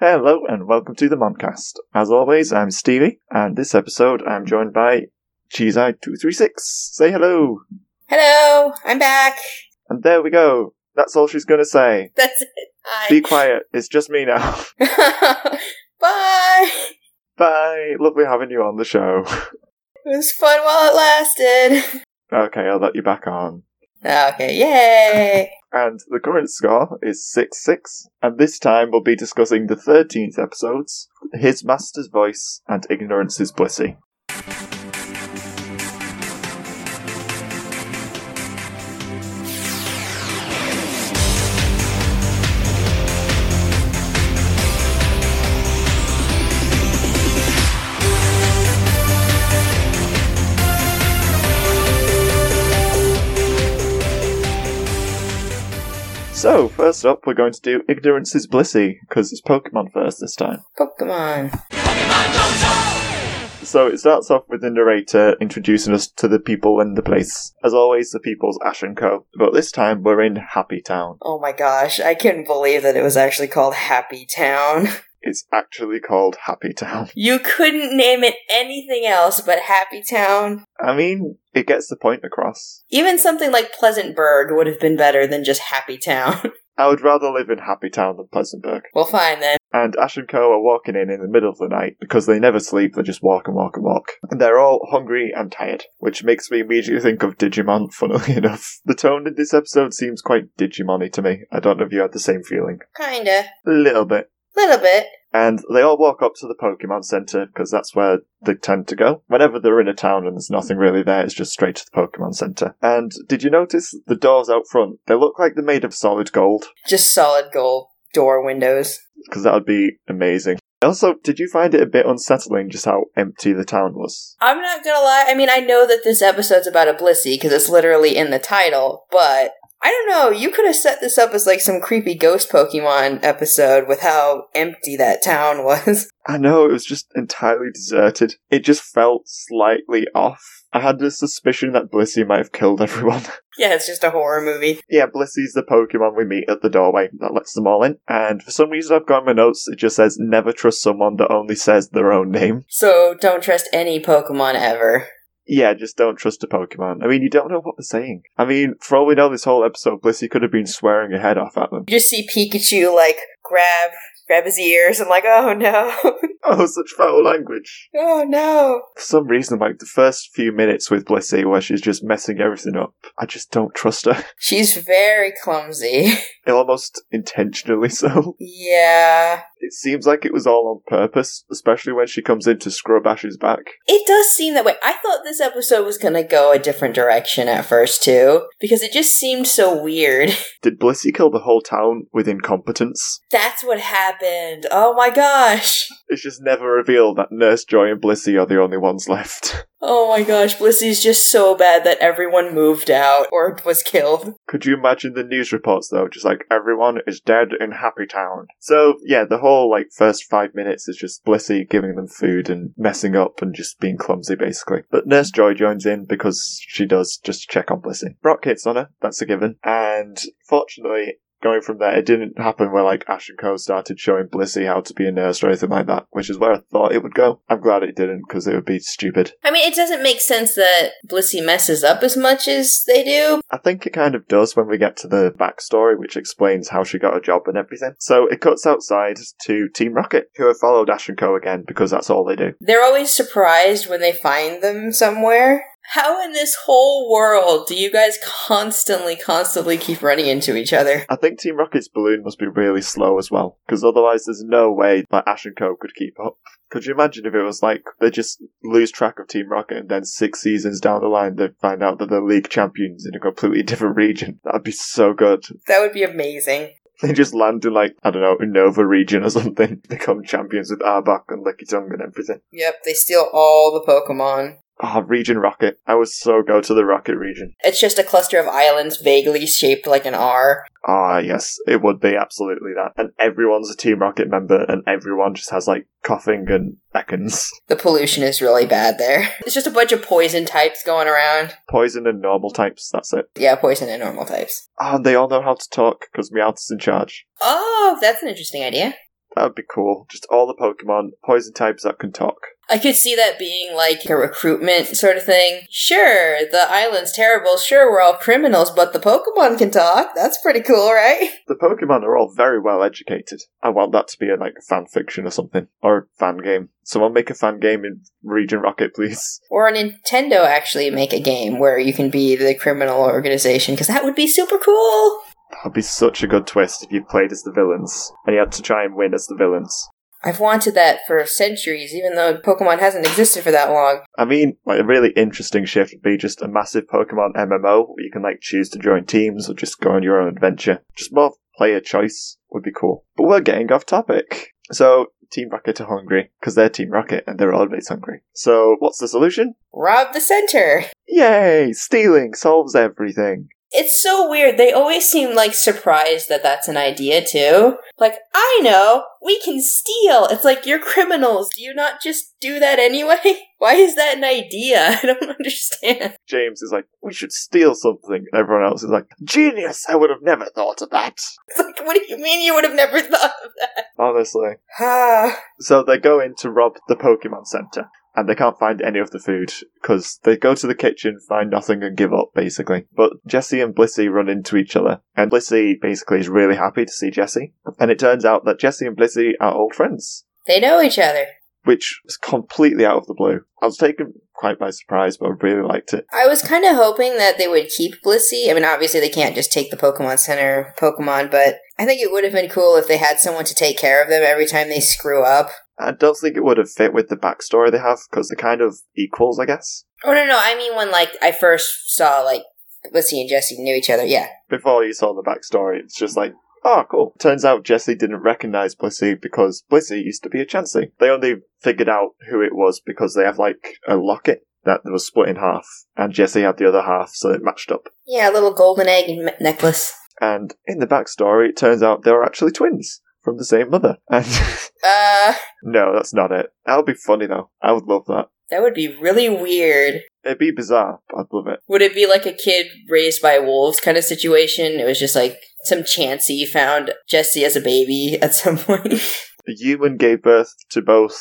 Hello and welcome to the Moncast. As always, I'm Stevie, and this episode I'm joined by Chisai236. Say hello! Hello, I'm back. And there we go. That's all she's gonna say. That's it. Hi. Be quiet, it's just me now. Bye. Bye! Lovely having you on the show. It was fun while it lasted. okay, I'll let you back on. Ah, okay, yay. And the current score is 6 6, and this time we'll be discussing the 13th episodes His Master's Voice and Ignorance is Blissey. So, first up, we're going to do Ignorance is Blissey, because it's Pokemon first this time. Pokemon. So it starts off with the narrator introducing us to the people and the place. As always, the people's Ash and Co. But this time we're in Happy Town. Oh my gosh, I couldn't believe that it was actually called Happy Town. It's actually called Happy Town. You couldn't name it anything else but Happy Town. I mean, it gets the point across. Even something like Pleasantburg would have been better than just Happy Town. I would rather live in Happy Town than Pleasantburg. well, fine then. And Ash and Co are walking in in the middle of the night because they never sleep, they just walk and walk and walk. And they're all hungry and tired, which makes me immediately think of Digimon, funnily enough. The tone in this episode seems quite Digimon to me. I don't know if you had the same feeling. Kinda. A little bit. Little bit. And they all walk up to the Pokemon Center because that's where they tend to go. Whenever they're in a town and there's nothing really there, it's just straight to the Pokemon Center. And did you notice the doors out front? They look like they're made of solid gold Just solid gold door windows. because that would be amazing. Also, did you find it a bit unsettling just how empty the town was? I'm not gonna lie. I mean, I know that this episode's about a Blissey because it's literally in the title, but I don't know. You could have set this up as like some creepy ghost Pokemon episode with how empty that town was. I know, it was just entirely deserted. It just felt slightly off. I had the suspicion that Blissey might have killed everyone. yeah, it's just a horror movie. Yeah, Blissey's the Pokemon we meet at the doorway that lets them all in. And for some reason, I've got in my notes, it just says never trust someone that only says their own name. So don't trust any Pokemon ever. Yeah, just don't trust a Pokemon. I mean, you don't know what they're saying. I mean, for all we know, this whole episode, Blissey could have been swearing her head off at them. You just see Pikachu like grab grab his ears and like, oh no, Oh, such foul language. oh no. For some reason, like the first few minutes with Blissey, where she's just messing everything up, I just don't trust her. She's very clumsy. Almost intentionally so. yeah. It seems like it was all on purpose, especially when she comes in to scrub Ash's back. It does seem that way. I thought this episode was gonna go a different direction at first too, because it just seemed so weird. Did Blissey kill the whole town with incompetence? That's what happened. Oh my gosh. It's just never revealed that Nurse Joy and Blissey are the only ones left. Oh my gosh, Blissey's just so bad that everyone moved out or was killed. Could you imagine the news reports though? Just like everyone is dead in Happy Town. So yeah, the whole like first five minutes is just Blissey giving them food and messing up and just being clumsy basically. But Nurse Joy joins in because she does just check on Blissey. Brock hits on her, that's a given. And fortunately, going from there, it didn't happen where like Ash and Co started showing Blissey how to be a nurse or anything like that, which is where I thought it would go. I'm glad it didn't because it would be stupid. I mean, it doesn't make sense that Blissey messes up as much as they do. I think it kind of does when we get to the backstory, which explains how she got a job and everything. So it cuts outside to Team Rocket, who have followed Ash and Co again because that's all they do. They're always surprised when they find them somewhere. How in this whole world do you guys constantly, constantly keep running into each other? I think Team Rocket's balloon must be really slow as well, because otherwise there's no way that Ash and Co could keep up. Could you imagine if it was like they just lose track of Team Rocket and then six seasons down the line they find out that they're league champions in a completely different region? That'd be so good. That would be amazing. They just land in like, I don't know, Unova region or something. Become champions with Arbok and Lickitung and everything. Yep, they steal all the Pokemon. Ah, Region Rocket. I would so go to the Rocket region. It's just a cluster of islands vaguely shaped like an R. Ah, yes, it would be absolutely that. And everyone's a Team Rocket member, and everyone just has like coughing and beckons. The pollution is really bad there. It's just a bunch of poison types going around. Poison and normal types, that's it. Yeah, poison and normal types. Ah, and they all know how to talk because Meowth's in charge. Oh, that's an interesting idea. That would be cool. Just all the Pokemon, poison types that can talk. I could see that being like a recruitment sort of thing. Sure, the island's terrible. Sure, we're all criminals, but the Pokemon can talk. That's pretty cool, right? The Pokemon are all very well educated. I want that to be a, like a fan fiction or something, or a fan game. Someone make a fan game in Region Rocket, please. Or a Nintendo actually make a game where you can be the criminal organization, because that would be super cool. That'd be such a good twist if you played as the villains and you had to try and win as the villains. I've wanted that for centuries, even though Pokemon hasn't existed for that long. I mean, like a really interesting shift would be just a massive Pokemon MMO where you can like choose to join teams or just go on your own adventure. Just more player choice would be cool. But we're getting off topic. So Team Rocket are hungry because they're Team Rocket and they're always hungry. So what's the solution? Rob the center. Yay! Stealing solves everything. It's so weird. They always seem like surprised that that's an idea too. Like, I know, we can steal. It's like you're criminals. Do you not just do that anyway? Why is that an idea? I don't understand. James is like, we should steal something. And everyone else is like, genius! I would have never thought of that. It's like, what do you mean you would have never thought of that? Honestly. So they go in to rob the Pokemon Center. And they can't find any of the food because they go to the kitchen, find nothing, and give up basically. But Jesse and Blissey run into each other, and Blissey basically is really happy to see Jesse. And it turns out that Jesse and Blissey are old friends, they know each other. which was completely out of the blue. I was taken quite by surprise, but I really liked it. I was kind of hoping that they would keep Blissey. I mean, obviously they can't just take the Pokemon Center Pokemon, but I think it would have been cool if they had someone to take care of them every time they screw up. I don't think it would have fit with the backstory they have because they're kind of equals, I guess. Oh no, no, I mean when like I first saw like Blissey and Jesse knew each other. Yeah, before you saw the backstory, it's just like, oh, cool. Turns out Jesse didn't recognize Blissey because Blissey used to be a Chansey. They only figured out who it was because they have like a locket that was split in half, and Jesse had the other half, so it matched up. yeah, a little golden egg necklace. And in the backstory, it turns out they were actually twins from the same mother. And Uh, no, that's not it. That would be funny though. I would love that. that would be really weird. It'd be bizarre, but I'd love it. Would it be like a kid raised by wolves kind of situation? It was just like some Chansey found Jesse as a baby at some point. A human gave birth to both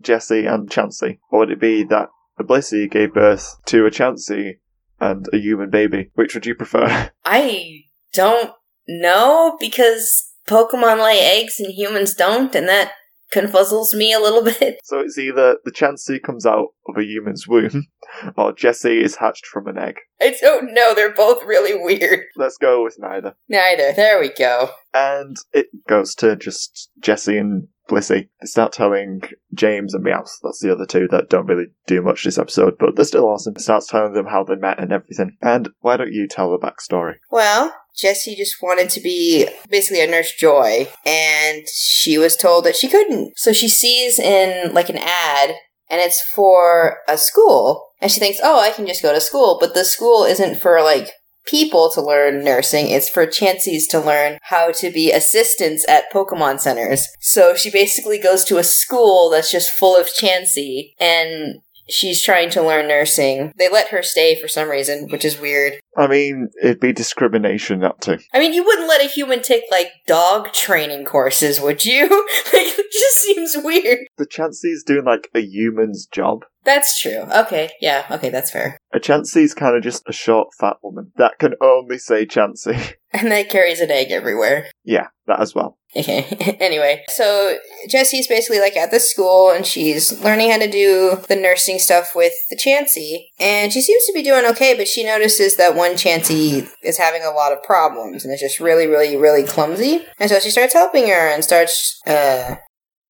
Jesse and Chansey. Or would it be that a Blissey gave birth to a Chansey and a human baby? Which would you prefer? I don't know because Pokemon lay eggs and humans don't, and that confuzzles me a little bit. so it's either the Chansey comes out of a human's womb, or Jesse is hatched from an egg. I don't know. They're both really weird. Let's go with neither. Neither. There we go. And it goes to just Jesse and Blissey. Start telling James and Meowth, that's the other two that don't really do much this episode, but they're still awesome. Starts telling them how they met and everything. And why don't you tell the backstory? Well, Jessie just wanted to be basically a nurse joy, and she was told that she couldn't. So she sees in like an ad, and it's for a school, and she thinks, oh, I can just go to school, but the school isn't for like people to learn nursing, it's for Chanseys to learn how to be assistants at Pokemon centers. So she basically goes to a school that's just full of Chansey, and she's trying to learn nursing. They let her stay for some reason, which is weird. I mean, it'd be discrimination not to. I mean, you wouldn't let a human take like dog training courses, would you? like, it just seems weird. The Chansey's doing like a human's job. That's true. Okay, yeah, okay, that's fair. A Chansey's kind of just a short, fat woman that can only say Chansey. And that carries an egg everywhere. yeah, that as well. Okay. anyway, so Jessie's basically like at the school and she's learning how to do the nursing stuff with the Chansey. And she seems to be doing okay, but she notices that one Chansey is having a lot of problems and is just really, really, really clumsy. And so she starts helping her and starts, uh,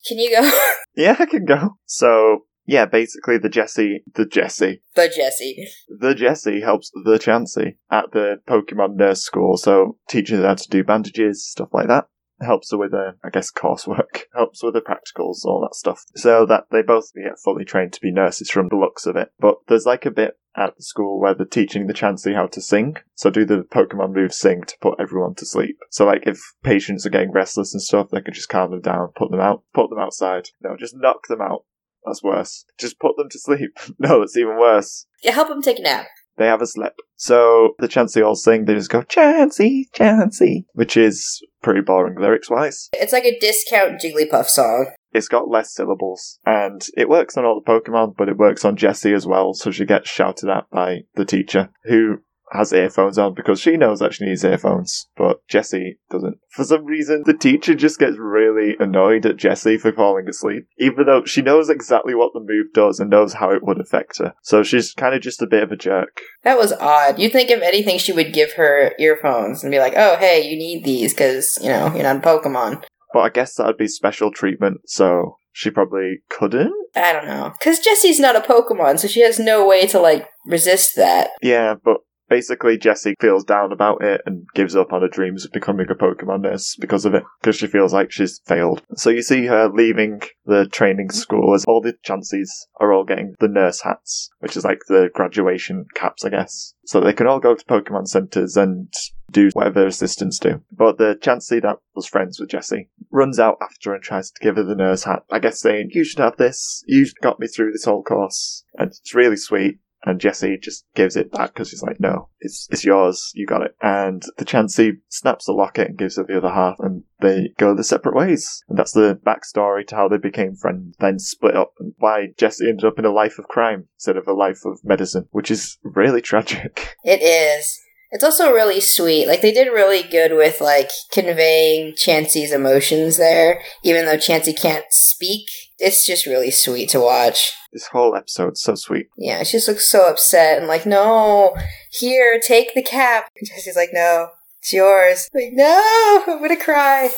can you go? Yeah, I can go. So, yeah, basically the Jesse, the Jesse, the Jessie. the Jesse helps the Chansey at the Pokemon nurse school. So, teaches her how to do bandages, stuff like that. Helps her with her, I guess, coursework. Helps with the practicals, all that stuff. So that they both get fully trained to be nurses from the looks of it. But there's like a bit at the school where they're teaching the Chansey how to sing. So do the Pokemon move sing to put everyone to sleep. So like if patients are getting restless and stuff, they can just calm them down, put them out, put them outside. No, just knock them out. That's worse. Just put them to sleep. no, that's even worse. Yeah, help them take a nap. they have a slip. So the Chansey all sing, they just go, Chansey, Chansey, which is pretty boring lyrics wise. It's like a discount Jigglypuff song. It's got less syllables, and it works on all the Pokemon, but it works on Jessie as well, so she gets shouted at by the teacher, who has earphones on because she knows that she needs earphones, but Jessie doesn't. For some reason, the teacher just gets really annoyed at Jessie for falling asleep, even though she knows exactly what the move does and knows how it would affect her. So she's kind of just a bit of a jerk. That was odd. You'd think if anything, she would give her earphones and be like, oh, hey, you need these because, you know, you're not a Pokemon. But I guess that'd be special treatment, so she probably couldn't. I don't know. Because Jessie's not a Pokemon, so she has no way to, like, resist that. Yeah, but basically Jessie feels down about it and gives up on her dreams of becoming a Pokemon nurse because of it, because she feels like she's failed. So you see her leaving the training school as all the Chanseys are all getting the nurse hats, which is like the graduation caps, I guess. So they can all go to Pokemon centers and do whatever assistants do. But the Chansey that was friends with Jessie runs out after and tries to give her the nurse hat. I guess saying, you should have this. You got me through this whole course. And it's really sweet. And Jesse just gives it back because she's like, no, it's, it's yours. You got it. And the Chansey snaps the locket and gives her the other half and they go their separate ways. And that's the backstory to how they became friends, then split up and why Jesse ended up in a life of crime instead of a life of medicine, which is really tragic. It is. It's also really sweet. Like they did really good with like conveying Chansey's emotions there, even though Chansey can't speak. It's just really sweet to watch. This whole episode's so sweet. Yeah, she just looks so upset and like, no, here, take the cap. And Jessie's like, no, it's yours. Like, no, I'm gonna cry.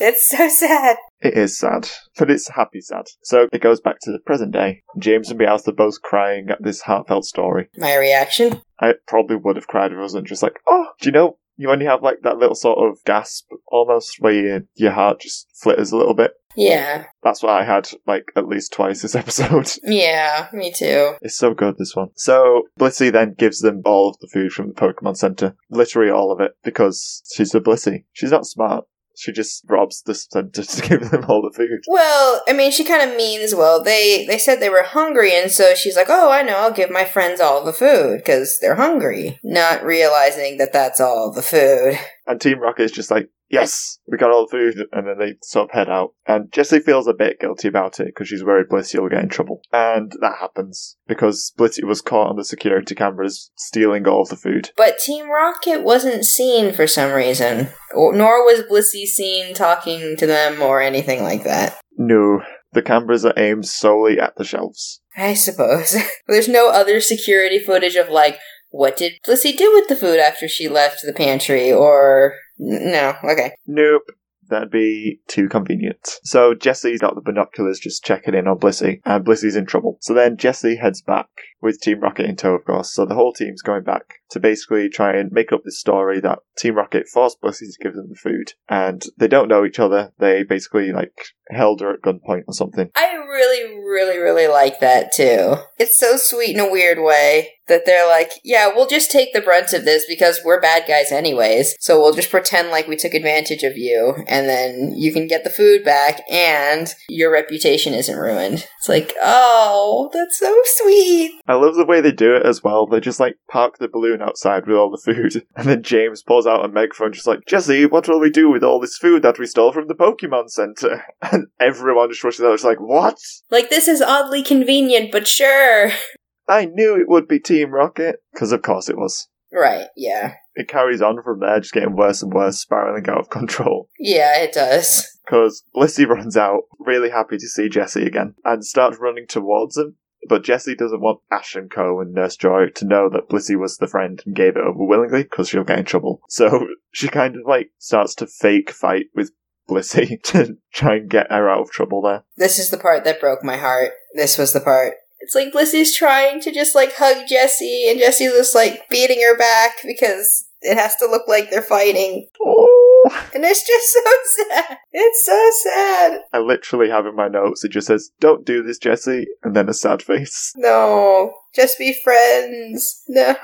It's so sad. It is sad, but it's happy sad. So it goes back to the present day. James and Meowth are both crying at this heartfelt story. My reaction? I probably would have cried if I wasn't just like, oh, do you know, you only have like that little sort of gasp almost where your, your heart just flitters a little bit. Yeah. That's what I had like at least twice this episode. Yeah, me too. It's so good, this one. So, Blissey then gives them all of the food from the Pokemon Center. Literally all of it, because she's a Blissey. She's not smart. She just robs the center to give them all the food. Well, I mean, she kind of means well. They they said they were hungry, and so she's like, "Oh, I know. I'll give my friends all the food because they're hungry." Not realizing that that's all the food. And Team Rocket is just like, yes, we got all the food, and then they sort of head out. And Jessie feels a bit guilty about it because she's worried Blissey will get in trouble. And that happens because Blissey was caught on the security cameras stealing all of the food. But Team Rocket wasn't seen for some reason, nor was Blissey seen talking to them or anything like that. No, the cameras are aimed solely at the shelves. I suppose. There's no other security footage of like, what did Blissey do with the food after she left the pantry? Or no, okay. Nope. That'd be too convenient. So Jesse's got the binoculars just checking in on Blissey, and Blissey's in trouble. So then Jesse heads back with Team Rocket in tow, of course. So the whole team's going back to basically try and make up this story that Team Rocket forced Blissey to give them the food, and they don't know each other. They basically like held her at gunpoint or something. I really, really, really like that too. It's so sweet in a weird way that they're like, yeah, we'll just take the brunt of this because we're bad guys anyways. So we'll just pretend like we took advantage of you and then you can get the food back and your reputation isn't ruined. It's like, oh, that's so sweet. I love the way they do it as well. They just like park the balloon outside with all the food, and then James pulls out a megaphone, just like, Jesse, what will we do with all this food that we stole from the Pokemon Center? And everyone just rushes out, it's like, what? Like, this is oddly convenient, but sure. I knew it would be Team Rocket. Because of course it was. Right, yeah. It carries on from there, just getting worse and worse, spiraling out of control. Yeah, it does. Because Blissey runs out, really happy to see Jesse again, and starts running towards him. But Jesse doesn't want Ash and Co. and Nurse Joy to know that Blissey was the friend and gave it over willingly because she'll get in trouble. So she kind of like starts to fake fight with Blissey to try and get her out of trouble there. This is the part that broke my heart. This was the part. It's like Blissey's trying to just like hug Jesse, and Jesse's just like beating her back because it has to look like they're fighting. Oh. And it's just so sad. It's so sad. I literally have in my notes, it just says, Don't do this, Jesse, and then a sad face. No. Just be friends. No.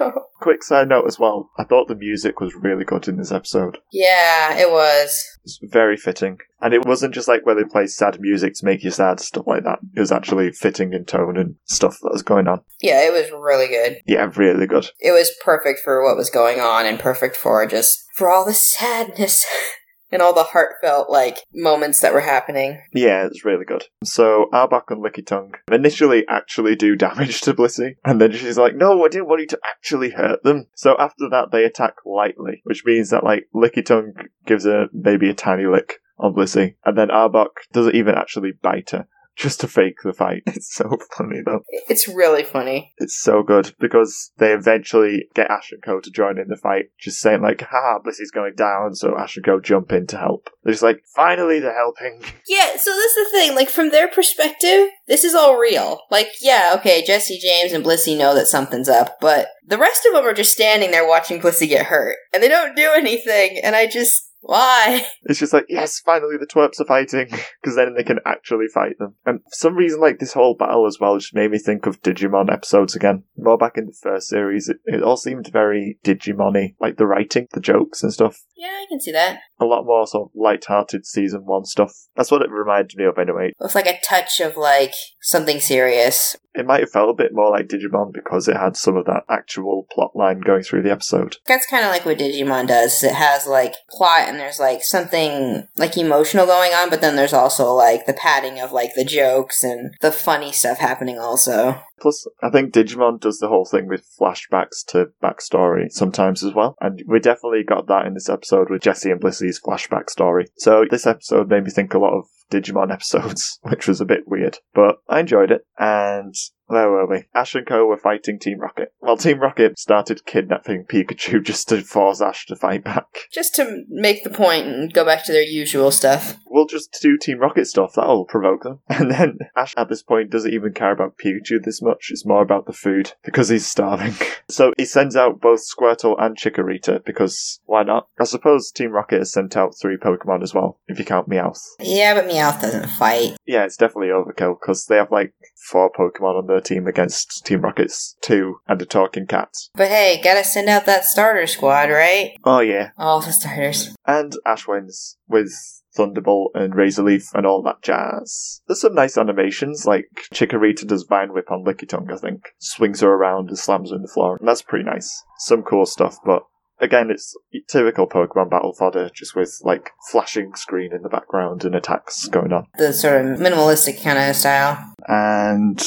Quick side note as well. I thought the music was really good in this episode. Yeah, it was. It's very fitting. And it wasn't just like where they play sad music to make you sad, stuff like that. It was actually fitting in tone and stuff that was going on. Yeah, it was really good. Yeah, really good. It was perfect for what was going on and perfect for just for all the sadness. and all the heartfelt like moments that were happening. Yeah, it's really good. So Arbok and Lickitung initially actually do damage to Blissey, and then she's like, "No, I didn't want you to actually hurt them." So after that, they attack lightly, which means that like Lickitung gives her maybe a tiny lick on Blissey, and then Arbok doesn't even actually bite her just to fake the fight. It's so funny though. It's really funny. It's so good because they eventually get Ash and Co to join in the fight, just saying like, "Ha, Blissey's going down," so Ash and Co jump in to help. They're just like, "Finally, they're helping." Yeah, so this is the thing. Like from their perspective, this is all real. Like, yeah, okay, Jesse James and Blissey know that something's up, but the rest of them are just standing there watching Blissey get hurt, and they don't do anything. And I just why? It's just like, yes, finally the twerps are fighting, because then they can actually fight them. And for some reason, like, this whole battle as well just made me think of Digimon episodes again. More back in the first series, it, it all seemed very Digimon-y, like the writing, the jokes and stuff. Yeah, I can see that. A lot more sort of light-hearted season one stuff. That's what it reminded me of anyway. It's like a touch of, like, something serious. It might have felt a bit more like Digimon because it had some of that actual plot line going through the episode. That's kind of like what Digimon does. It has, like, plot and there's, like, something, like, emotional going on, but then there's also, like, the padding of, like, the jokes and the funny stuff happening also. Plus, I think Digimon does the whole thing with flashbacks to backstory sometimes as well. And we definitely got that in this episode with Jesse and Blissey's flashback story. So this episode made me think a lot of Digimon episodes, which was a bit weird. But I enjoyed it. And where were we? Ash and Co were fighting Team Rocket. Well, Team Rocket started kidnapping Pikachu just to force Ash to fight back. Just to make the point and go back to their usual stuff. We'll just do Team Rocket stuff, that'll provoke them. And then Ash at this point doesn't even care about Pikachu this much, it's more about the food, because he's starving. so he sends out both Squirtle and Chikorita, because why not? I suppose Team Rocket has sent out three Pokemon as well, if you count Meowth. Yeah, but Meowth doesn't fight. Yeah, it's definitely overkill, because they have like four Pokemon on their team against Team Rocket's two and a talking cat. But hey, gotta send out that starter squad, right? Oh yeah. All the starters. And Ash wins with Thunderbolt and Razor Leaf and all that jazz. There's some nice animations, like Chikorita does Vine Whip on Lickitung, I think. Swings her around and slams her in the floor, and that's pretty nice. Some cool stuff, but again, it's typical Pokemon battle fodder, just with like flashing screen in the background and attacks going on. The sort of minimalistic kind of style. And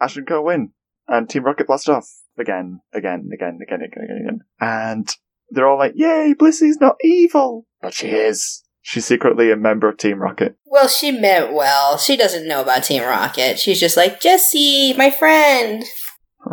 Ash and Co win, and Team Rocket blast off again, again, again, again, again, again, again. And they're all like, "Yay, Blissey's not evil," but she is. She's secretly a member of Team Rocket. Well, she meant well. She doesn't know about Team Rocket. She's just like, Jesse, my friend.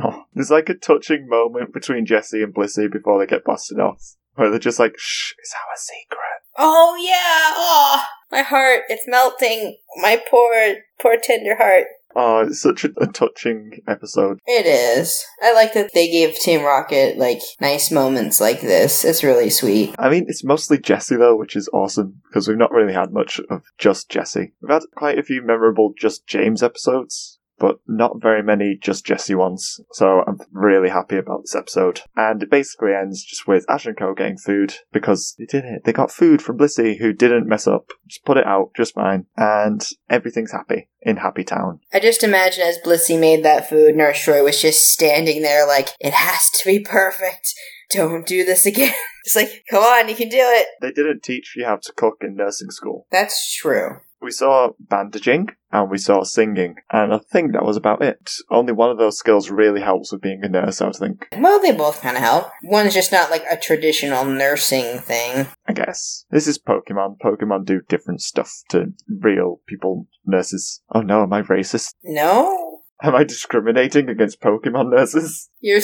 Oh, there's like a touching moment between Jesse and Blissey before they get busted off, where they're just like, "Shh, it's our secret." Oh, yeah. Oh, my heart. It's melting. My poor, poor tender heart. Oh, it's such a, a touching episode. It is. I like that they gave Team Rocket, like, nice moments like this. It's really sweet. I mean, it's mostly Jesse though, which is awesome because we've not really had much of just Jesse. We've had quite a few memorable just James episodes, but not very many just Jesse ones. So I'm really happy about this episode. And it basically ends just with Ash and Co getting food because they did it. They got food from Blissey who didn't mess up. Just put it out just fine. And everything's happy in Happy Town. I just imagine as Blissey made that food, Nurse Joy was just standing there like, it has to be perfect. Don't do this again. It's like, come on, you can do it. They didn't teach you how to cook in nursing school. That's true. We saw bandaging and we saw singing, and I think that was about it. Only one of those skills really helps with being a nurse, I would think. Well, they both kind of help. One's just not like a traditional nursing thing. I guess. This is Pokemon. Pokemon do different stuff to real people, nurses. Oh no, am I racist? No? Am I discriminating against Pokemon nurses? You're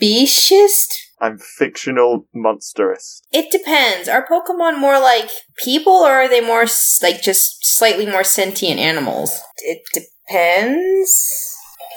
speciest? I'm fictional monsterist. It depends. Are Pokemon more like people or are they more like just slightly more sentient animals? It depends.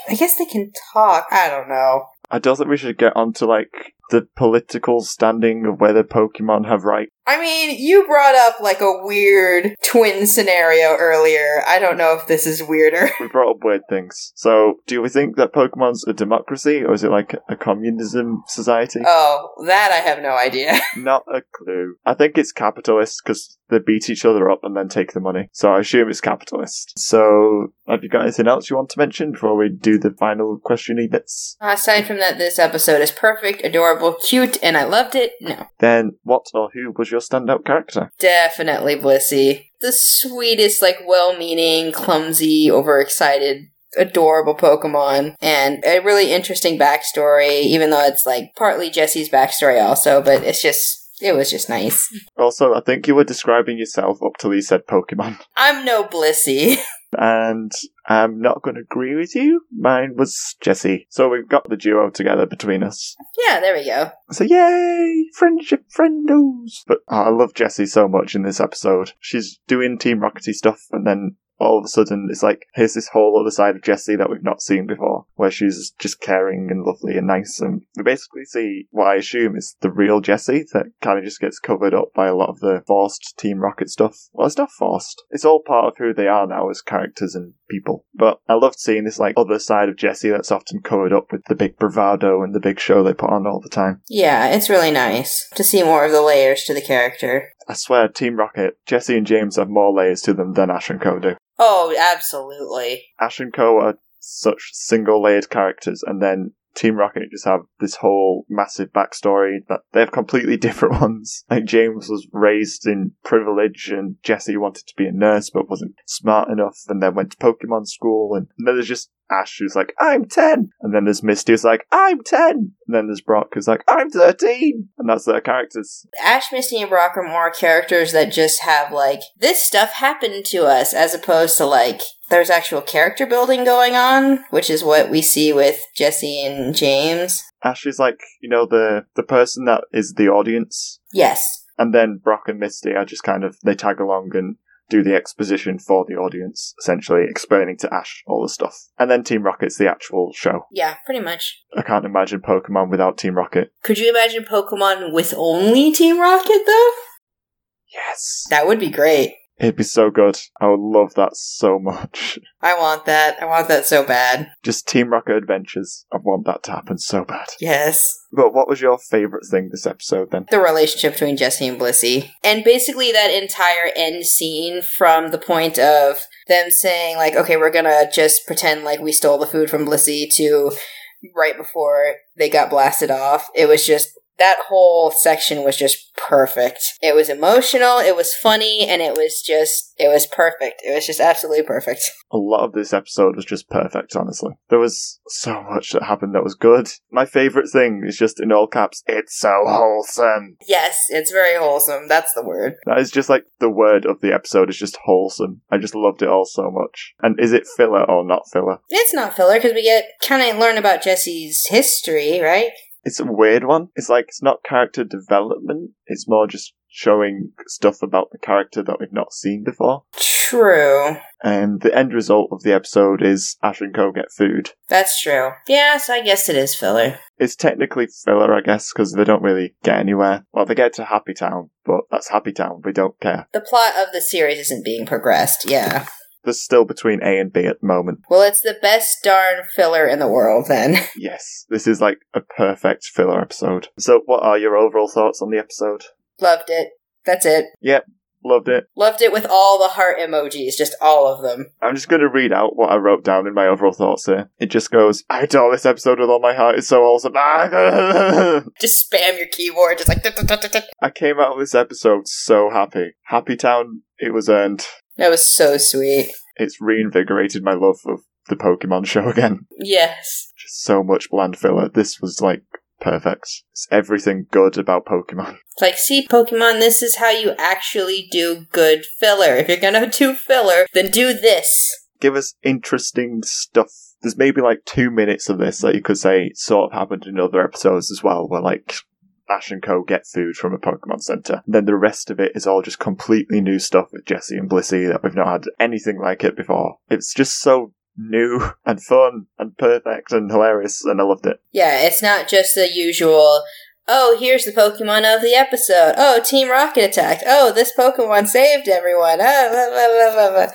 I guess they can talk. I don't know. I don't think we should get onto like the political standing of whether Pokemon have rights. I mean, you brought up like a weird twin scenario earlier. I don't know if this is weirder. We brought up weird things. So, do we think that Pokemon's a democracy or is it like a communism society? Oh, that I have no idea. Not a clue. I think it's capitalist because they beat each other up and then take the money. So I assume it's capitalist. So have you got anything else you want to mention before we do the final questiony bits? Aside from that, this episode is perfect, adorable, cute, and I loved it. No. Then what or who was your standout character? Definitely Blissey. The sweetest, like, well meaning, clumsy, overexcited adorable Pokemon and a really interesting backstory, even though it's like partly Jesse's backstory also, but it's just it was just nice. Also, I think you were describing yourself up till you said Pokemon. I'm no Blissey. and I'm not going to agree with you. Mine was Jessie. So we've got the duo together between us. yeah, there we go. So yay! Friendship friendos! But oh, I love Jessie so much in this episode. She's doing Team Rockety stuff and then all of a sudden it's like here's this whole other side of Jessie that we've not seen before, where she's just caring and lovely and nice, and we basically see what I assume is the real Jessie that kind of just gets covered up by a lot of the forced Team Rocket stuff. Well, it's not forced; it's all part of who they are now as characters and people. But I loved seeing this like other side of Jessie that's often covered up with the big bravado and the big show they put on all the time. Yeah, it's really nice to see more of the layers to the character. I swear, Team Rocket, Jesse and James have more layers to them than Ash and Co do. Oh, absolutely. Ash and Co are such single layered characters, and then Team Rocket just have this whole massive backstory that they have completely different ones. Like James was raised in privilege, and Jesse wanted to be a nurse but wasn't smart enough, and then went to Pokemon school. And then there's just Ash who's like, I'm 10. And then there's Misty who's like, I'm 10. And then there's Brock who's like, I'm 13. And that's their characters. Ash, Misty, and Brock are more characters that just have like this stuff happened to us, as opposed to like there's actual character building going on, which is what we see with Jesse and James. Ash is like, you know, the, the person that is the audience. Yes. And then Brock and Misty are just kind of, they tag along and do the exposition for the audience, essentially explaining to Ash all the stuff. And then Team Rocket's the actual show. Yeah, pretty much. I can't imagine Pokemon without Team Rocket. Could you imagine Pokemon with only Team Rocket though? Yes! That would be great. It'd be so good. I would love that so much. I want that. I want that so bad. Just Team Rocket Adventures. I want that to happen so bad. Yes. But what was your favourite thing this episode then? The relationship between Jesse and Blissey. And basically that entire end scene from the point of them saying, like, okay, we're gonna just pretend like we stole the food from Blissey to right before they got blasted off. It was just that whole section was just perfect. It was emotional, it was funny, and it was just it was perfect. It was just absolutely perfect. A lot of this episode was just perfect, honestly. There was so much that happened that was good. My favourite thing is just in all caps, it's so wholesome. Yes, it's very wholesome. That's the word. That is just like the word of the episode is just wholesome. I just loved it all so much. And is it filler or not filler? It's not filler because we get kind of learn about Jesse's history, right? It's a weird one. It's like it's not character development. It's more just showing stuff about the character that we've not seen before. True. And the end result of the episode is Ash and Co get food. That's true. Yes, I guess it is filler. It's technically filler, I guess, because they don't really get anywhere. Well, they get to Happy Town, but that's Happy Town. We don't care. The plot of the series isn't being progressed, yeah. They're still between A and B at the moment. Well, it's the best darn filler in the world, then. Yes, this is like a perfect filler episode. So, what are your overall thoughts on the episode? Loved it. That's it. Yep, loved it. Loved it with all the heart emojis, just all of them. I'm just going to read out what I wrote down in my overall thoughts here. It just goes, I adore this episode with all my heart. It's so awesome. Just spam your keyboard, just like. I came out of this episode so happy. Happy Town, it was earned. Was so sweet. It's reinvigorated my love of the Pokemon show again. Yes. Just so much bland filler. This was like perfect. It's everything good about Pokemon. It's like, see, Pokemon, this is how you actually do good filler. If you're gonna do filler, then do this. Give us interesting stuff. There's maybe like two minutes of this that you could say sort of happened in other episodes as well, where like Ash and Co get food from a Pokemon Center. Then the rest of it is all just completely new stuff with Jesse and Blissey that we've not had anything like it before. It's just so new and fun and perfect and hilarious, and I loved it. Yeah, it's not just the usual, oh, here's the Pokemon of the episode. Oh, Team Rocket attacked. Oh, this Pokemon saved everyone. Blah, blah, blah, blah,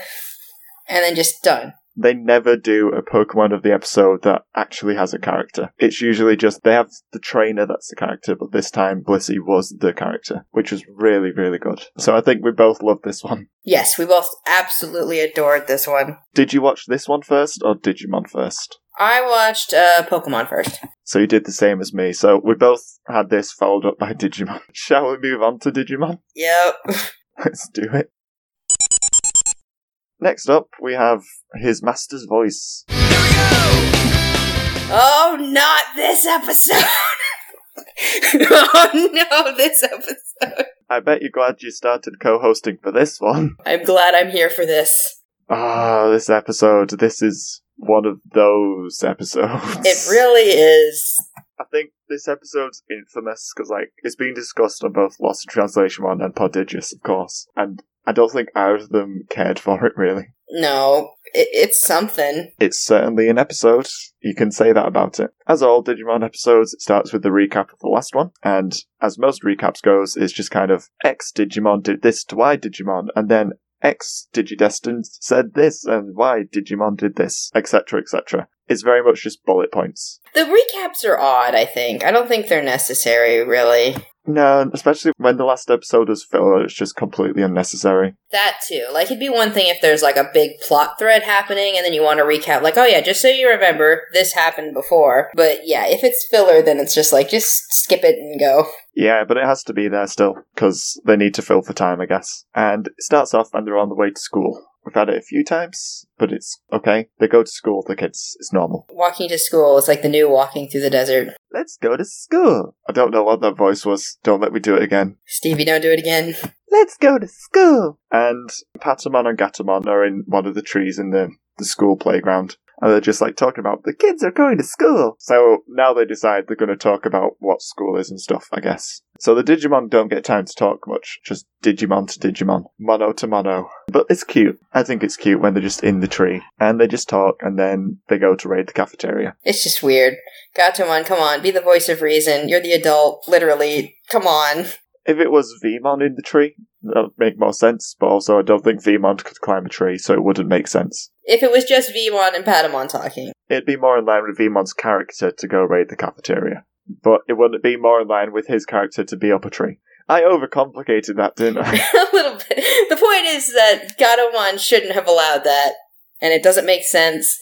And then just done. They never do a Pokemon of the episode that actually has a character. It's usually just they have the trainer that's the character, but this time Blissey was the character, which was really, really good. So I think we both love this one. Yes, we both absolutely adored this one. Did you watch this one first or Digimon first? I watched uh, Pokemon first. So you did the same as me. So we both had this followed up by Digimon. Shall we move on to Digimon? Yep. Let's do it. Next up, we have his master's voice. Oh, not this episode! oh no, this episode. I bet you're glad you started co hosting for this one. I'm glad I'm here for this. Ah, this episode. This is one of those episodes. It really is. I think this episode's infamous because, like, it's been discussed on both Lost in Translation 1 and Podigious, of course, and I don't think either of them cared for it really. No, it, it's something. It's certainly an episode. You can say that about it. As all Digimon episodes, it starts with the recap of the last one, and as most recaps goes, it's just kind of X Digimon did this to Y Digimon, and then X Digidestined said this, and Y Digimon did this, etc., etc. It's very much just bullet points. The recaps are odd, I think. I don't think they're necessary, really. No, especially when the last episode is filler, it's just completely unnecessary. That too. Like, it'd be one thing if there's like a big plot thread happening and then you want to recap, like, oh yeah, just so you remember, this happened before. But yeah, if it's filler, then it's just like, just skip it and go. Yeah, but it has to be there still, because they need to fill for time, I guess. And it starts off and they're on the way to school. We've had it a few times, but it's okay. They go to school, the kids, it's normal. Walking to school is like the new walking through the desert. Let's go to school. I don't know what that voice was. Don't let me do it again. Stevie, don't do it again. Let's go to school. And Patamon and Gatomon are in one of the trees in the, the school playground. And they're just like talking about the kids are going to school. So now they decide they're going to talk about what school is and stuff, I guess. So the Digimon don't get time to talk much, just Digimon to Digimon, mono to mono. But it's cute. I think it's cute when they're just in the tree and they just talk and then they go to raid the cafeteria. It's just weird. Gatomon, come on, be the voice of reason. You're the adult, literally. Come on. If it was Veemon in the tree, that would make more sense, but also I don't think Veemon could climb a tree, so it wouldn't make sense. If it was just Veemon and Patamon talking. It'd be more in line with Veemon's character to go raid the cafeteria, but it wouldn't be more in line with his character to be up a tree. I overcomplicated that, didn't I? a little bit. The point is that Gatomon shouldn't have allowed that, and it doesn't make sense.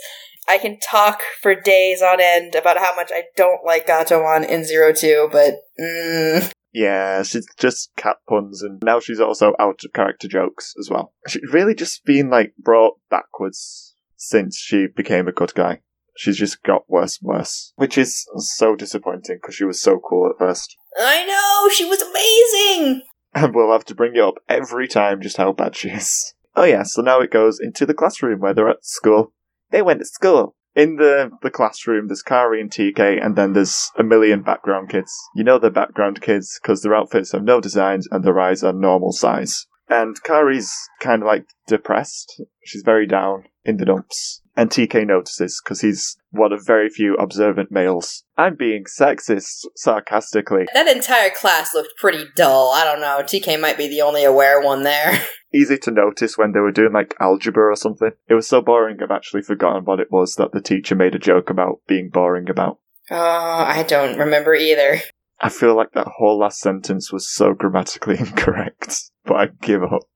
I can talk for days on end about how much I don't like Gatomon in Zero Two, but mm, Yeah, she's just cat puns, and now she's also out of character jokes as well. She's really just been like brought backwards since she became a good guy. She's just got worse and worse, which is so disappointing because she was so cool at first. I know she was amazing. And we'll have to bring it up every time just how bad she is. Oh yeah, so now it goes into the classroom where they're at school. They went to school. In the, the classroom, there's Kari and TK, and then there's a million background kids. You know they're background kids because their outfits have no designs and their eyes are normal size. And Kari's kind of like depressed. She's very down in the dumps. And TK notices because he's one of very few observant males. I'm being sexist sarcastically. That entire class looked pretty dull. I don't know. TK might be the only aware one there. Easy to notice when they were doing like algebra or something. It was so boring I've actually forgotten what it was that the teacher made a joke about being boring about. Oh, I don't remember either. I feel like that whole last sentence was so grammatically incorrect, but I give up.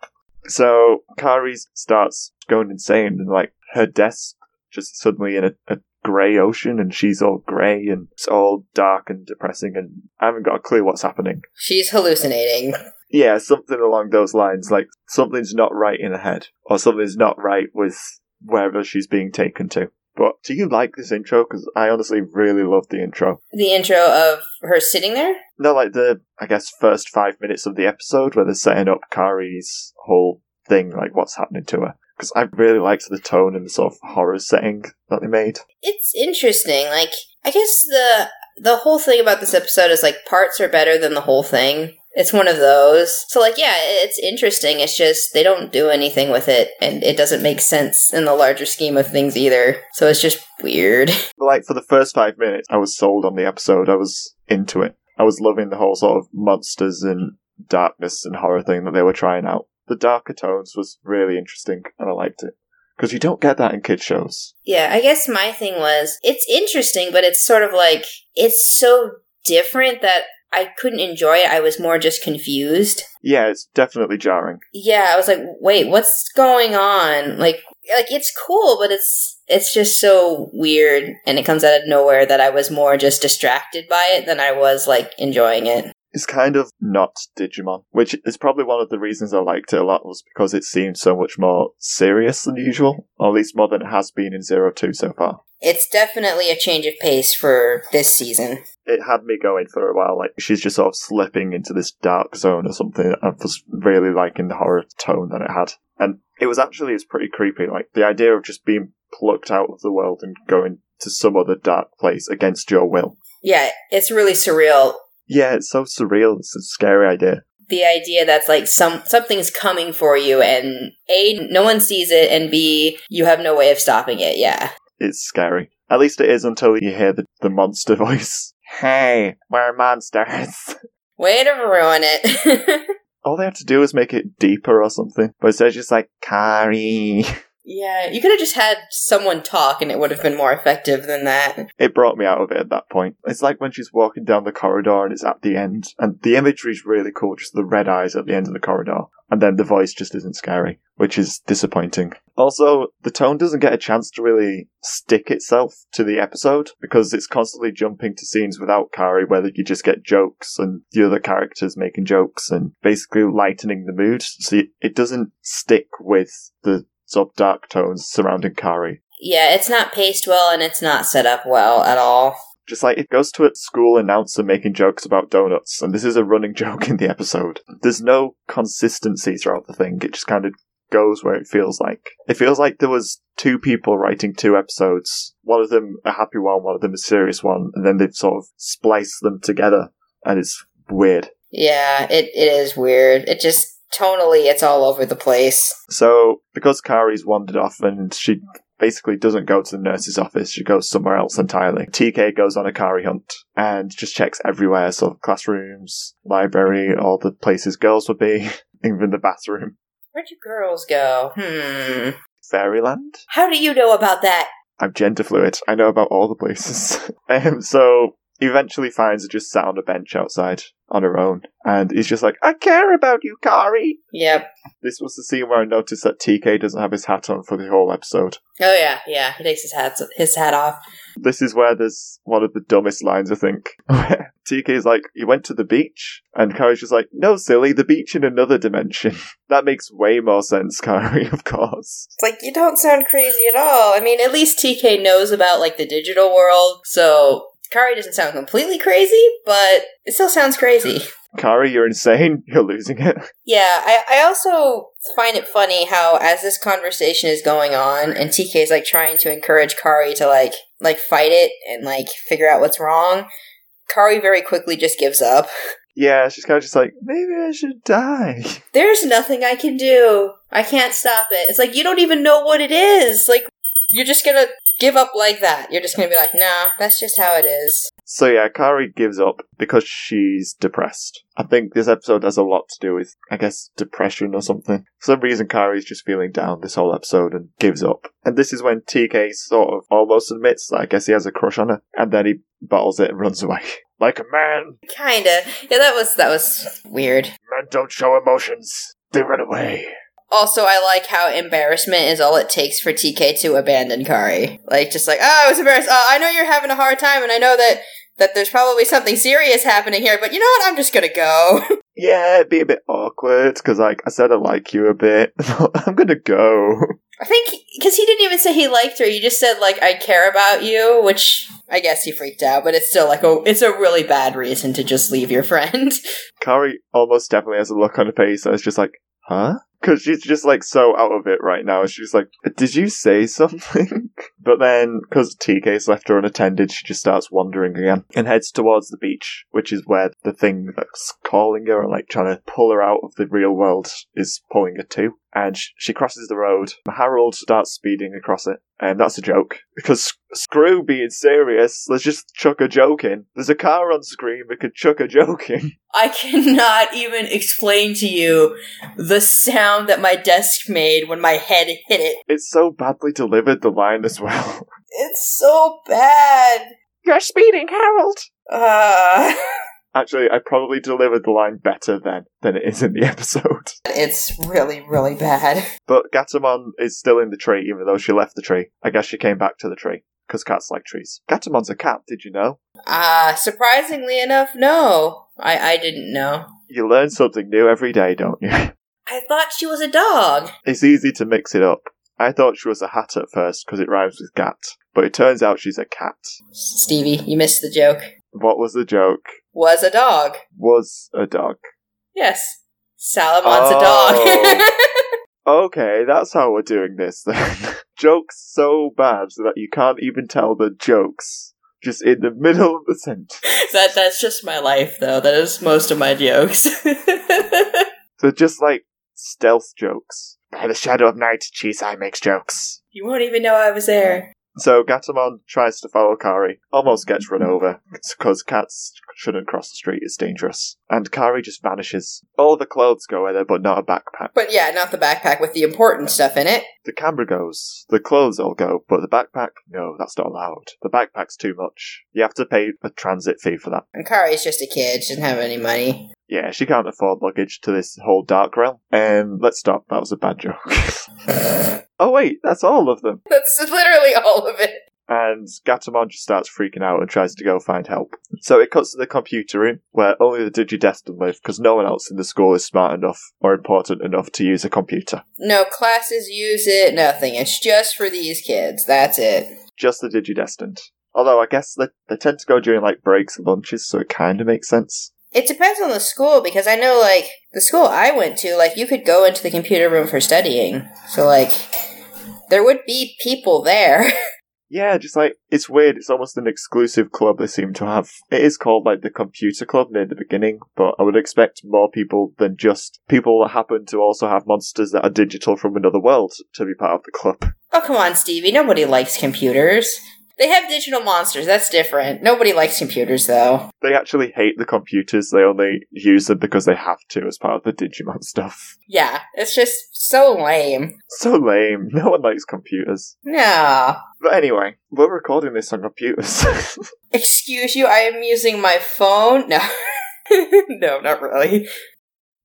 So Kari starts going insane and like her desk just suddenly in a, a grey ocean and she's all grey and it's all dark and depressing and I haven't got a clue what's happening. She's hallucinating. Yeah, something along those lines, like something's not right in her head or something's not right with wherever she's being taken to. But do you like this intro? Because I honestly really love the intro. The intro of her sitting there? No, like the, I guess, first five minutes of the episode where they're setting up Kari's whole thing, like what's happening to her. Because I really liked the tone and the sort of horror setting that they made. It's interesting. Like, I guess the the whole thing about this episode is like parts are better than the whole thing. It's one of those. So like yeah, it's interesting. It's just they don't do anything with it and it doesn't make sense in the larger scheme of things either. So it's just weird. Like for the first five minutes, I was sold on the episode. I was into it. I was loving the whole sort of monsters and darkness and horror thing that they were trying out. The darker tones was really interesting, and I liked it because you don't get that in kid shows. Yeah, I guess my thing was it's interesting, but it's sort of like it's so different that I couldn't enjoy it. I was more just confused. Yeah, it's definitely jarring. Yeah, I was like, wait, what's going on? Like, like it's cool, but it's it's just so weird, and it comes out of nowhere that I was more just distracted by it than I was like enjoying it. It's kind of not Digimon, which is probably one of the reasons I liked it a lot was because it seemed so much more serious than usual, or at least more than it has been in Zero Two so far. It's definitely a change of pace for this season. It had me going for a while, like she's just sort of slipping into this dark zone or something. I was really liking the horror tone that it had. And it was actually it's pretty creepy. Like the idea of just being plucked out of the world and going to some other dark place against your will. Yeah, it's really surreal. Yeah, it's so surreal. It's a scary idea. The idea that's like some something's coming for you and A, no one sees it and B, you have no way of stopping it. Yeah. It's scary. At least it is until you hear the, the monster voice. Hey, we're monsters. Way to ruin it. All they have to do is make it deeper or something. But instead, it's just like, Kari. Yeah, you could have just had someone talk and it would have been more effective than that. It brought me out of it at that point. It's like when she's walking down the corridor and it's at the end. And the imagery is really cool, just the red eyes at the end of the corridor. And then the voice just isn't scary, which is disappointing. Also, the tone doesn't get a chance to really stick itself to the episode because it's constantly jumping to scenes without Kari where you just get jokes and the other characters making jokes and basically lightening the mood. So it doesn't stick with the sort of dark tones surrounding Kari. Yeah, it's not paced well and it's not set up well at all. Just like it goes to a school announcer making jokes about donuts, and this is a running joke in the episode. There's no consistency throughout the thing. It just kind of goes where it feels like. It feels like there was two people writing two episodes. One of them a happy one, one of them a serious one, and then they've sort of spliced them together, and it's weird. Yeah, it, it is weird. It just tonally it's all over the place. So because Kari's wandered off and she basically doesn't go to the nurse's office. She goes somewhere else entirely. TK goes on a Kari hunt and just checks everywhere. So classrooms, library, all the places girls would be, even the bathroom. Where'd you girls go? Hmm. Fairyland? How do you know about that? I'm gender fluid. I know about all the places. um, so eventually finds her just sat on a bench outside on her own. And he's just like, I care about you, Kari. Yep. This was the scene where I noticed that TK doesn't have his hat on for the whole episode. Oh yeah, yeah. He takes his hat his hat off. This is where there's one of the dumbest lines, I think. TK's like, You went to the beach? And Kari's just like, No, silly, the beach in another dimension. that makes way more sense, Kari, of course. It's like, you don't sound crazy at all. I mean, at least TK knows about, like, the digital world, so Kari doesn't sound completely crazy, but it still sounds crazy. Kari, you're insane. You're losing it. Yeah, I, I also find it funny how as this conversation is going on and TK is like trying to encourage Kari to like like fight it and like figure out what's wrong, Kari very quickly just gives up. Yeah, she's kind of just like, maybe I should die. There's nothing I can do. I can't stop it. It's like you don't even know what it is. Like you're just gonna give up like that. You're just gonna be like, nah, that's just how it is. So yeah, Kari gives up because she's depressed. I think this episode has a lot to do with, I guess, depression or something. For some reason, Kari's just feeling down this whole episode and gives up. And this is when TK sort of almost admits that I guess he has a crush on her, and then he bottles it and runs away. like a man. Kinda. Yeah, that was that was weird. Men don't show emotions. They run away. Also, I like how embarrassment is all it takes for TK to abandon Kari. Like, just like, oh, I was embarrassed. Oh, I know you're having a hard time, and I know that that there's probably something serious happening here, but you know what? I'm just gonna go. yeah, it'd be a bit awkward because, like, I said I like you a bit. I'm gonna go. I think because he didn't even say he liked her. He just said like I care about you, which I guess he freaked out. But it's still like a it's a really bad reason to just leave your friend. Kari almost definitely has a look on her face that's just like, huh? Because she's just like so out of it right now. She's like, Did you say something? but then, because TK's left her unattended, she just starts wandering again and heads towards the beach, which is where the thing that's calling her and like trying to pull her out of the real world is pulling her to. And sh- she crosses the road. Harold starts speeding across it, and that's a joke because screw being serious. Let's just chuck a joke in. There's a car on screen. We could chuck a joke in. I cannot even explain to you the sound that my desk made when my head hit it. It's so badly delivered. The line as well. It's so bad. You're speeding, Harold. Uh, Actually, I probably delivered the line better then than it is in the episode. it's really, really bad. But Gatamon is still in the tree, even though she left the tree. I guess she came back to the tree. Because cats like trees. Gatamon's a cat, did you know? Uh, surprisingly enough, no. I, I didn't know. You learn something new every day, don't you? I thought she was a dog. it's easy to mix it up. I thought she was a hat at first because it rhymes with gat, but it turns out she's a cat. Stevie, you missed the joke. What was the joke? Was a dog. Was a dog. Yes. Salamon's a Oh. dog. Okay, that's how we're doing this then. jokes so bad so that you can't even tell the jokes. Just in the middle of the sentence. that that's just my life though. That is most of my jokes. They're just like stealth jokes. By the shadow of night, Chisai makes jokes. you won't even know I was there. So Gatamon tries to follow Kari, almost gets run over, because cats shouldn't cross the street, it's dangerous. And Kari just vanishes. All the clothes go with her, but not a backpack. But yeah, not the backpack with the important stuff in it. The camera goes, the clothes all go, but the backpack, no, that's not allowed. The backpack's too much. You have to pay a transit fee for that. And Kari's just a kid, she doesn't have any money. Yeah, she can't afford luggage to this whole dark realm. Um, let's stop, that was a bad joke. oh wait, that's all of them. That's literally all of it. and Gatamon just starts freaking out and tries to go find help. So it cuts to the computer room where only the Digidestined live because no one else in the school is smart enough or important enough to use a computer. No classes use it, nothing. It's just for these kids. That's it. Just the Digidestined. Although I guess they, they tend to go during like breaks and lunches, so it kind of makes sense. It depends on the school because I know, like, the school I went to, like, you could go into the computer room for studying. So, like, there would be people there. Yeah, just like it's weird. It's almost an exclusive club they seem to have. It is called like the Computer Club near the beginning, but I would expect more people than just people that happen to also have monsters that are digital from another world to be part of the club. oh, come on, Stevie. Nobody likes computers. They have digital monsters. That's different. Nobody likes computers, though. They actually hate the computers. They only use them because they have to as part of the Digimon stuff. Yeah, it's just so lame. So lame. No one likes computers. No. But anyway, we're recording this on computers. Excuse you, I am using my phone. No. no, not really.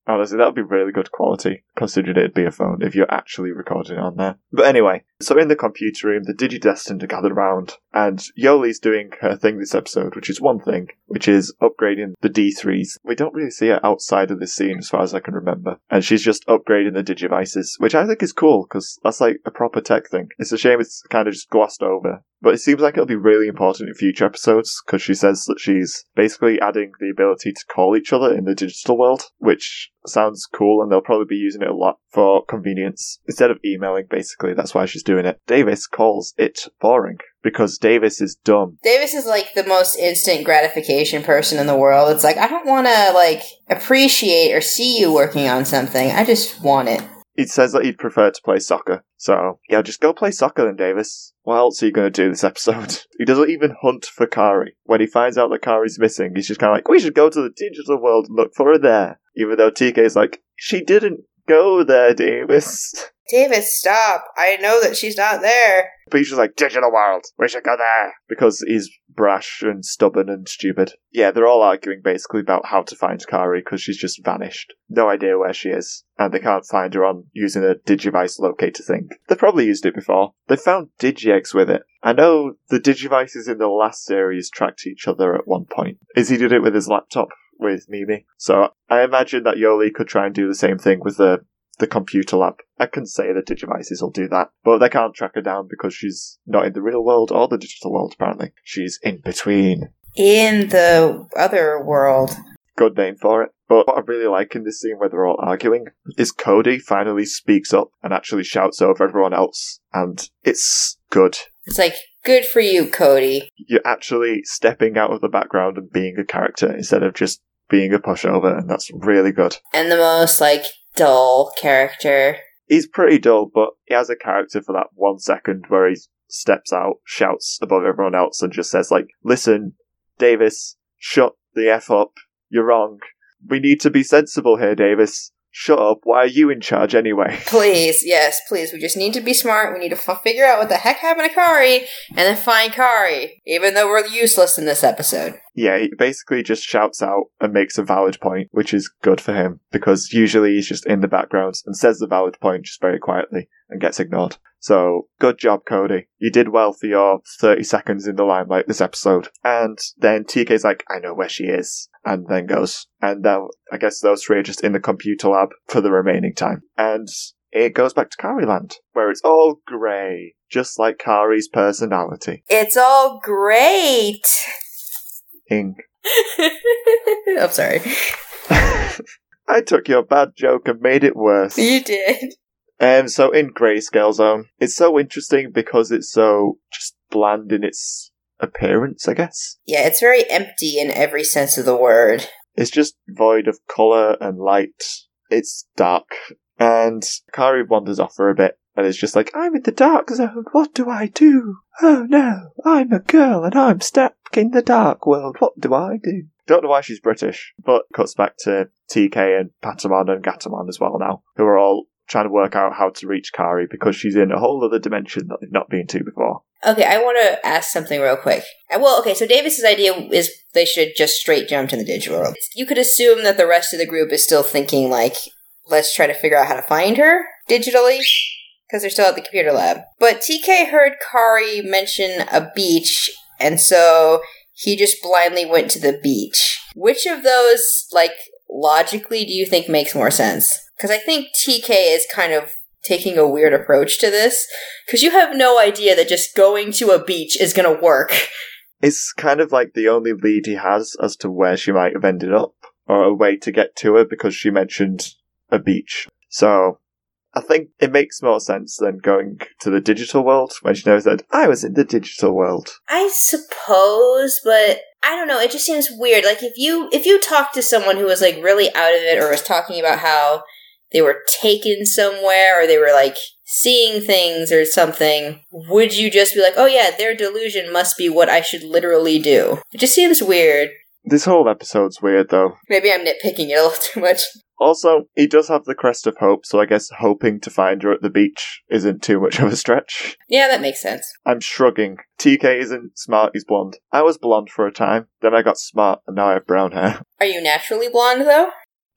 Honestly, that would be really good quality, considering it'd be a phone if you're actually recording on there. But anyway, so in the computer room, the Digidestined are gathered around, and Yolei's doing her thing this episode, which is one thing, which is upgrading the D3s. We don't really see her outside of this scene as far as I can remember. And she's just upgrading the Digivices, which I think is cool, because that's like a proper tech thing. It's a shame it's kind of just glossed over. But it seems like it'll be really important in future episodes, because she says that she's basically adding the ability to call each other in the digital world, which sounds cool, and they'll probably be using it a lot for convenience. Instead of emailing, basically, that's why she's doing it. Davis calls it boring, because Davis is dumb. Davis is like the most instant gratification person in the world. It's like, I don't want to, like, appreciate or see you working on something. I just want it. He says that he'd prefer to play soccer. So, yeah, just go play soccer then, Davis. What else are you going to do this episode? He doesn't even hunt for Kari. When he finds out that Kari's missing, he's just kind of like, we should go to the digital world and look for her there. Even though TK is like, she didn't go there, Davis. Davis, stop. I know that she's not there. But he's just like, digital world, we should go there. Because he's brash and stubborn and stupid. Yeah, they're all arguing basically about how to find Kari because she's just vanished. No idea where she is. And they can't find her on using a Digivice locator thing. They've probably used it before. They found Digi-Eggs with it. I know the Digivices in the last series tracked each other at one point. Izzy did it with his laptop with Mimi. So I imagine that Yolei could try and do the same thing with the the computer lab. I can say the Digivices will do that, but they can't track her down because she's not in the real world or the digital world, apparently. She's in between. In the other world. Good name for it. But what I really like in this scene where they're all arguing is Cody finally speaks up and actually shouts over everyone else, and it's good. It's like, good for you, Cody. You're actually stepping out of the background and being a character instead of just being a pushover, and that's really good. And the most, like, dull character. He's pretty dull, but he has a character for that one second where he steps out, shouts above everyone else, and just says, like, listen, Davis, shut the F up. You're wrong. We need to be sensible here, Davis. Shut up. Why are you in charge anyway? Please, yes, please. We just need to be smart. We need to f- figure out what the heck happened to Kari and then find Kari, even though we're useless in this episode. Yeah, he basically just shouts out and makes a valid point, which is good for him because usually he's just in the background and says the valid point just very quietly and gets ignored. So, good job, Cody. You did well for your 30 seconds in the limelight this episode. And then TK's like, I know where she is. And then goes. And then I guess those three are just in the computer lab for the remaining time. And it goes back to Kari Land, where it's all grey, just like Kari's personality. It's all great. Ing. I'm sorry. I took your bad joke and made it worse. You did. Um, so in Grayscale Zone, it's so interesting because it's so just bland in its appearance, I guess. Yeah, it's very empty in every sense of the word. It's just void of colour and light. It's dark. And Kari wanders off for a bit and is just like, I'm in the dark zone. What do I do? Oh no, I'm a girl and I'm stuck in the dark world. What do I do? Don't know why she's British, but cuts back to TK and Patamon and Gatamon as well now, who are all trying to work out how to reach Kari because she's in a whole other dimension that they've not been to before. Okay, I want to ask something real quick. Uh, Well, okay, so Davis's idea is they should just straight jump to the digital world. You could assume that the rest of the group is still thinking like, let's try to figure out how to find her digitally because they're still at the computer lab. But TK heard Kari mention a beach, and so he just blindly went to the beach. Which of those, like, logically, do you think makes more sense? Because I think TK is kind of taking a weird approach to this because you have no idea that just going to a beach is going to work. It's kind of like the only lead he has as to where she might have ended up, or a way to get to her because she mentioned a beach. So I think it makes more sense than going to the digital world when she knows that I was in the digital world. I suppose, but I don't know. It just seems weird. Like if you if you talk to someone who was like really out of it or was talking about how they were taken somewhere or they were like seeing things or something, would you just be like, "Oh yeah, their delusion must be what I should literally do?" It just seems weird. This whole episode's weird though. Maybe I'm nitpicking it a little too much. Also, he does have the crest of hope, so I guess hoping to find her at the beach isn't too much of a stretch. Yeah, that makes sense. I'm shrugging. TK isn't smart, he's blonde. I was blonde for a time, then I got smart, and now I have brown hair. Are you naturally blonde though?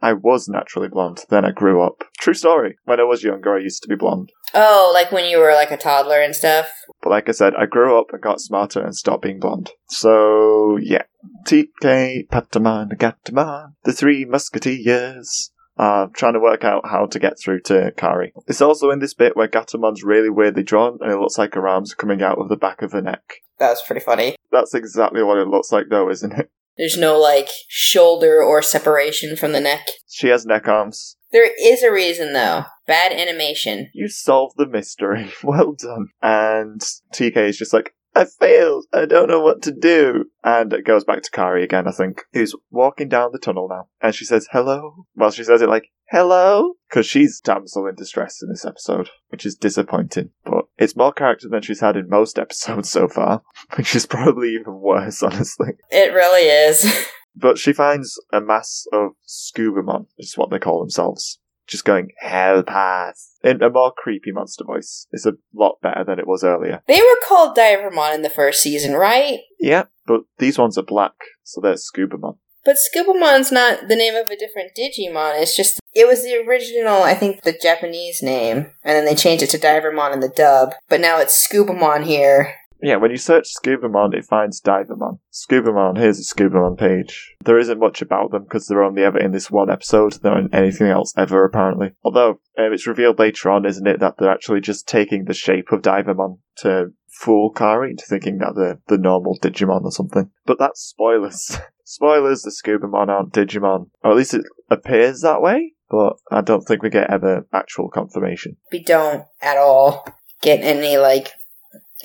I was naturally blonde, then I grew up. True story. When I was younger, I used to be blonde. Oh, like when you were like a toddler and stuff. But like I said, I grew up and got smarter and stopped being blonde. So, yeah. TK, Patamon, Gatamon, the three musketeers. Uh, trying to work out how to get through to Kari. It's also in this bit where Gatamon's really weirdly drawn and it looks like her arms are coming out of the back of her neck. That was pretty funny. That's exactly what it looks like though, isn't it? There's no like shoulder or separation from the neck. She has neck arms. There is a reason though. Bad animation. You solved the mystery. well done. And TK is just like, I failed. I don't know what to do. And it goes back to Kari again, I think, who's walking down the tunnel now. And she says, hello. Well, she says it like, hello? Because she's damsel in distress in this episode, which is disappointing. But it's more character than she's had in most episodes so far, which is probably even worse, honestly. It really is. But she finds a mass of Scubamon, which is what they call themselves. Just going, help us. In a more creepy monster voice. It's a lot better than it was earlier. they were called Divermon in the first season, right? Yeah, but these ones are black, so they're Scubamon. But Scubamon's not the name of a different Digimon. It's just it was the original, I think, the Japanese name, and then they changed it to Divermon in the dub. But now it's Scubamon here. Yeah, when you search Scubamon, it finds Divermon. Scubamon, here's a Scubamon page. There isn't much about them because they're only ever in this one episode. They're in anything else ever, apparently. Although, um, it's revealed later on, isn't it, that they're actually just taking the shape of Divermon to fool Kari into thinking that they're the normal Digimon or something. But that's spoilers. spoilers, the Scubamon aren't Digimon. Or at least it appears that way, but I don't think we get ever actual confirmation. We don't at all get any like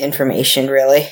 information really.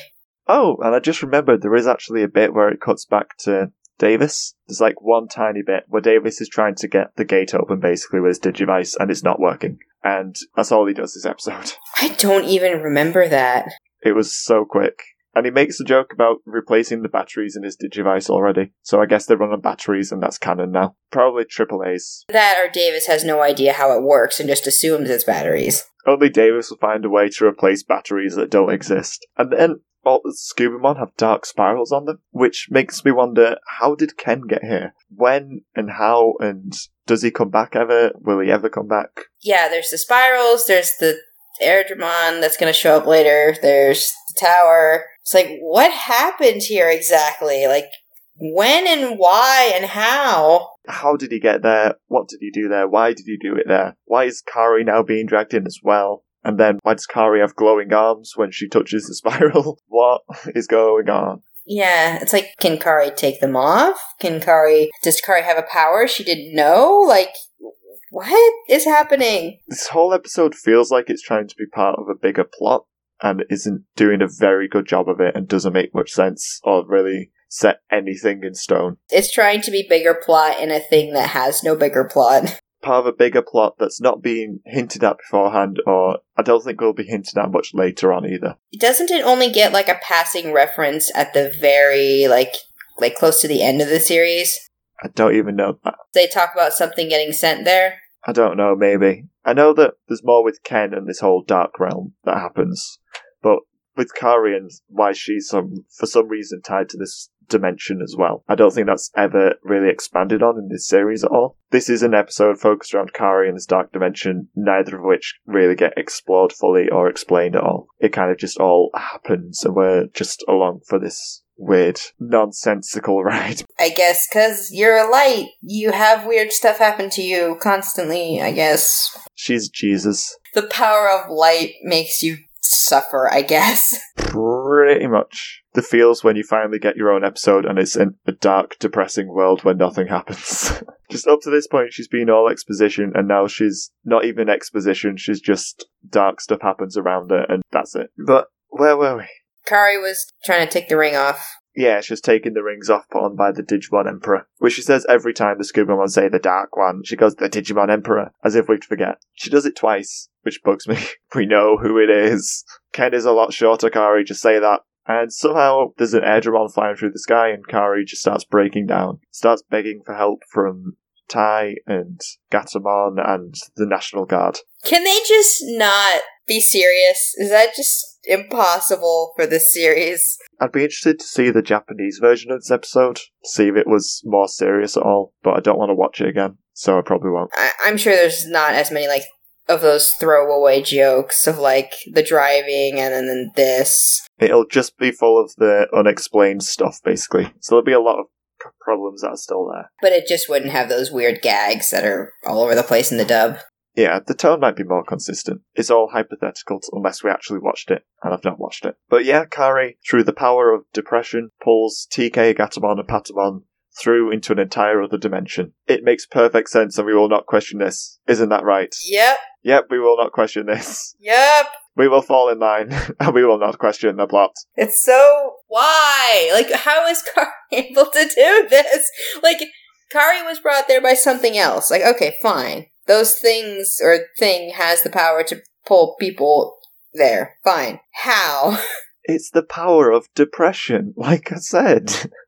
Oh, and I just remembered there is actually a bit where it cuts back to Davis. There's like one tiny bit where Davis is trying to get the gate open basically with his Digivice and it's not working. And that's all he does this episode. I don't even remember that. It was so quick. And he makes a joke about replacing the batteries in his Digivice already. So I guess they run on batteries and that's canon now. Probably triple A's. That or Davis has no idea how it works and just assumes it's batteries. Only Davis will find a way to replace batteries that don't exist. And then all the Scubamon have dark spirals on them, which makes me wonder how did Ken get here? When and how and does he come back ever? Will he ever come back? Yeah, there's the spirals, there's the Airdramon that's going to show up later, there's the tower. It's like, what happened here exactly? Like, when and why and how? How did he get there? What did he do there? Why did he do it there? Why is Kari now being dragged in as well? And then why does Kari have glowing arms when she touches the spiral? what is going on? Yeah, it's like, can Kari take them off? Can Kari, does Kari have a power she didn't know? Like, what is happening? This whole episode feels like it's trying to be part of a bigger plot and isn't doing a very good job of it and doesn't make much sense or really set anything in stone. It's trying to be bigger plot in a thing that has no bigger plot. Part of a bigger plot that's not being hinted at beforehand, or I don't think will be hinted at much later on either. Doesn't it only get like a passing reference at the very like like close to the end of the series? I don't even know that. They talk about something getting sent there. I don't know, maybe. I know that there's more with Ken and this whole dark realm that happens, but with Kari and why she's some for some reason tied to this dimension as well. I don't think that's ever really expanded on in this series at all. This is an episode focused around Kari and this dark dimension, neither of which really get explored fully or explained at all. It kind of just all happens and we're just along for this weird, nonsensical ride. I guess because you're a light, you have weird stuff happen to you constantly, I guess. She's Jesus. The power of light makes you suffer, I guess. Pretty much. The feels when you finally get your own episode and it's in a dark, depressing world where nothing happens. just up to this point, she's been all exposition, and now she's not even exposition, she's just dark stuff happens around her, and that's it. But where were we? Kari was trying to take the ring off. Yeah, she's taking the rings off put on by the Digimon Emperor, which she says every time the Scubamon say the Dark One. She goes, the Digimon Emperor, as if we'd forget. She does it twice, which bugs me. we know who it is. Ken is a lot shorter, Kari, just say that. And somehow there's an Airdramon flying through the sky, and Kari just starts breaking down, starts begging for help from Tai and Gatomon and the National Guard. Can they just not be serious? Is that just impossible for this series? I'd be interested to see the Japanese version of this episode, see if it was more serious at all, but I don't want to watch it again, so I probably won't. I- I'm sure there's not as many like of those throwaway jokes of like the driving and then, this. It'll just be full of the unexplained stuff, basically. So there'll be a lot of problems are still there. But it just wouldn't have those weird gags that are all over the place in the dub. Yeah, the tone might be more consistent. It's all hypothetical unless we actually watched it, and I've not watched it. But yeah, Kari, through the power of depression, pulls TK, Gatamon, and Patamon through into an entire other dimension. It makes perfect sense, and we will not question this. Isn't that right? Yep, Yep, we will not question this. yep. We will fall in line, and we will not question the plot. It's so why? Like, how is Kari able to do this? Like, Kari was brought there by something else. Like, okay, fine. Those things or thing has the power to pull people there. Fine. How? It's the power of depression, like I said.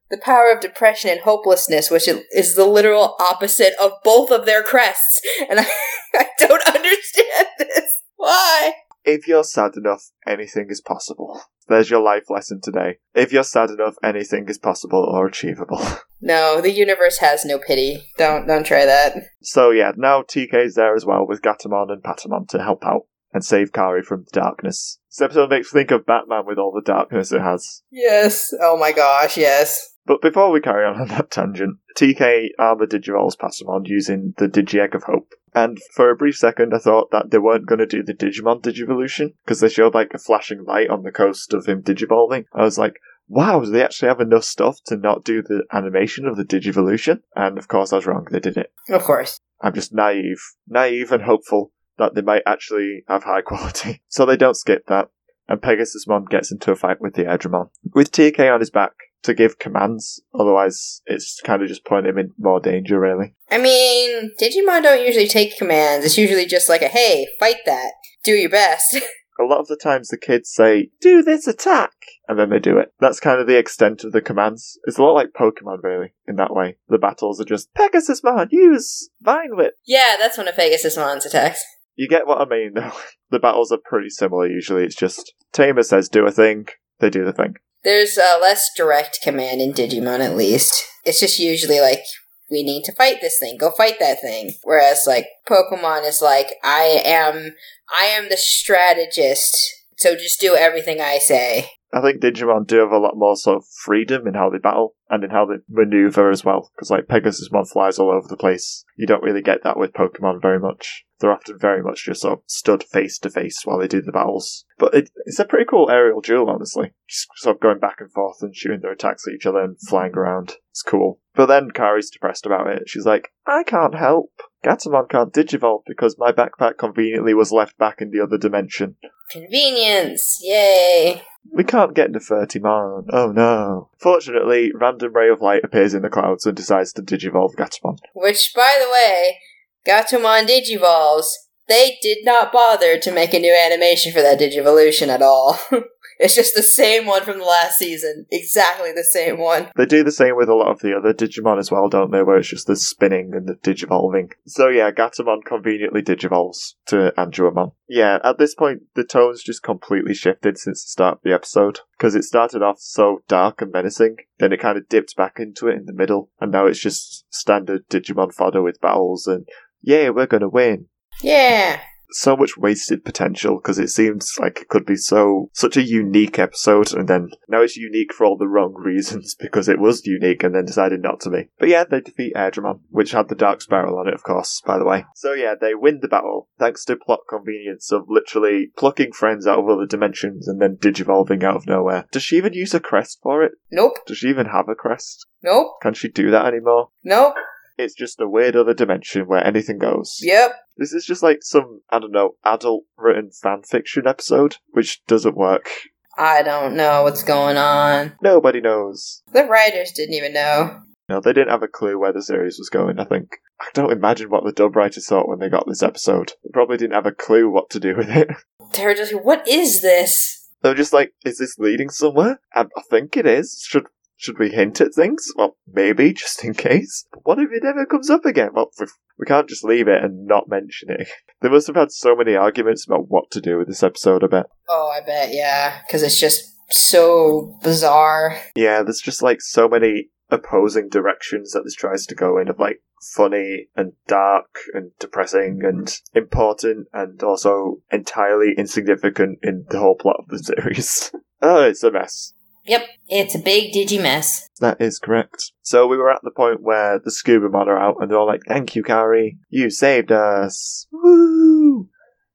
the power of depression and hopelessness, which is the literal opposite of both of their crests. And I, I don't understand this. Why? If you're sad enough, anything is possible. There's your life lesson today. If you're sad enough, anything is possible or achievable. No, the universe has no pity. Don't don't try that. So yeah, now TK's there as well with Gatomon and Patamon to help out and save Kari from the darkness. This episode makes me think of Batman with all the darkness it has. Yes. Oh my gosh, yes. But before we carry on on that tangent, TK armor Digivolves Patamon using the Digi-Egg of Hope. And for a brief second, I thought that they weren't going to do the Digimon Digivolution, because they showed like a flashing light on the coast of him Digivolving. I was like, wow, do they actually have enough stuff to not do the animation of the Digivolution? And of course I was wrong, they did it. Of course. I'm just naive, naive and hopeful that they might actually have high quality. So they don't skip that, and Pegasus Pegasusmon gets into a fight with the Airdramon. With TK on his back, to give commands. Otherwise, it's kind of just putting him in more danger, really. I mean, Digimon don't usually take commands. It's usually just like a hey, fight that. Do your best. A lot of the times the kids say, do this attack, and then they do it. That's kind of the extent of the commands. It's a lot like Pokemon, really, in that way. The battles are just, Pegasusmon, use Vine Whip. yeah, that's one of Pegasusmon's attacks. You get what I mean, though. The battles are pretty similar usually. It's just, Tamer says do a thing, they do the thing. There's a less direct command in Digimon, at least. It's just usually like, we need to fight this thing, go fight that thing. Whereas, like, Pokemon is like, I am, I am the strategist, so just do everything I say. I think Digimon do have a lot more sort of freedom in how they battle and in how they maneuver as well. Because like Pegasusmon flies all over the place. You don't really get that with Pokemon very much. They're often very much just sort of stood face to face while they do the battles. But it, it's a pretty cool aerial duel, honestly. Just sort of going back and forth and shooting their attacks at each other and flying around. It's cool. But then Kari's depressed about it. She's like, I can't help. Gatomon can't digivolve because my backpack conveniently was left back in the other dimension. Convenience! Yay! We can't get Nefertimon. Oh no. Fortunately, random ray of light appears in the clouds and decides to digivolve Gatomon. Which, by the way, Gatomon Digivolves, they did not bother to make a new animation for that Digivolution at all. it's just the same one from the last season. Exactly the same one. They do the same with a lot of the other Digimon as well, don't they? Where it's just the spinning and the digivolving. So yeah, Gatomon conveniently digivolves to Anduamon. Yeah, at this point, the tone's just completely shifted since the start of the episode. Because it started off so dark and menacing, then it kind of dipped back into it in the middle, and now it's just standard Digimon fodder with battles and, yeah, we're gonna win. Yeah. So much wasted potential because it seems like it could be so such a unique episode and then now it's unique for all the wrong reasons because it was unique and then decided not to be. But yeah, they defeat Airdramon, which had the Dark Spiral on it, of course, by the way. So yeah, they win the battle thanks to plot convenience of literally plucking friends out of other dimensions and then digivolving out of nowhere. Does she even use a crest for it? Nope. Does she even have a crest? Nope. Can she do that anymore? Nope. It's just a weird other dimension where anything goes. Yep. This is just like some, I don't know, adult written fan fiction episode, which doesn't work. I don't know what's going on. Nobody knows. The writers didn't even know. No, they didn't have a clue where the series was going, I think. I don't imagine what the dub writers thought when they got this episode. They probably didn't have a clue what to do with it. They were just what is this? They were just like, is this leading somewhere? I, I think it is. Should should we hint at things? Well, maybe, just in case. But what if it ever comes up again? Well, we- we can't just leave it and not mention it. They must have had so many arguments about what to do with this episode, I bet. Oh, I bet, yeah. Because it's just so bizarre. Yeah, there's just like so many opposing directions that this tries to go in of like funny and dark and depressing mm-hmm. and important and also entirely insignificant in the whole plot of the series. oh, it's a mess. Yep, it's a big digi mess. That is correct. So we were at the point where the Scubamon are out and they're all like, Thank you, Kari. You saved us. Woo!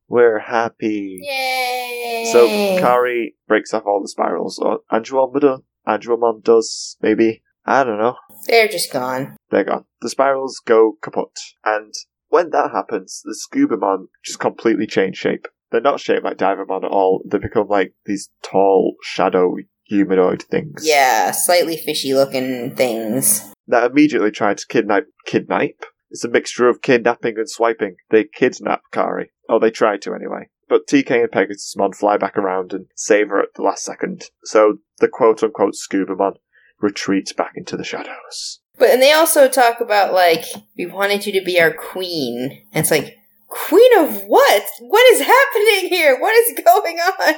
We're happy. Yay! So Kari breaks off all the spirals, or Andromeda, Andromon does, maybe. I don't know. They're just gone. They're gone. The spirals go kaput. And when that happens, the Scubamon just completely change shape. They're not shaped like Divermon at all. They become like these tall, shadow, humanoid things. Yeah, slightly fishy looking things. That immediately try to kidnap. Kidnap? It's a mixture of kidnapping and swiping. They kidnap Kari. Oh, they try to anyway. But TK and Pegasusmon fly back around and save her at the last second. So the quote unquote Scubamon retreats back into the shadows. But and they also talk about like we wanted you to be our queen. And it's like queen of what? What is happening here? What is going on?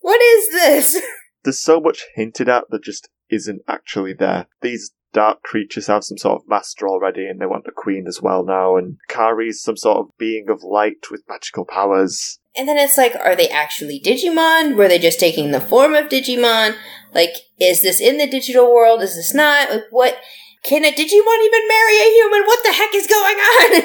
What is this? There's so much hinted at that just isn't actually there. These dark creatures have some sort of master already and they want a queen as well now and Kari's some sort of being of light with magical powers. And then it's like, are they actually Digimon? Were they just taking the form of Digimon? Like, is this in the digital world? Is this not? Like, what? Can a Digimon even marry a human? What the heck is going on?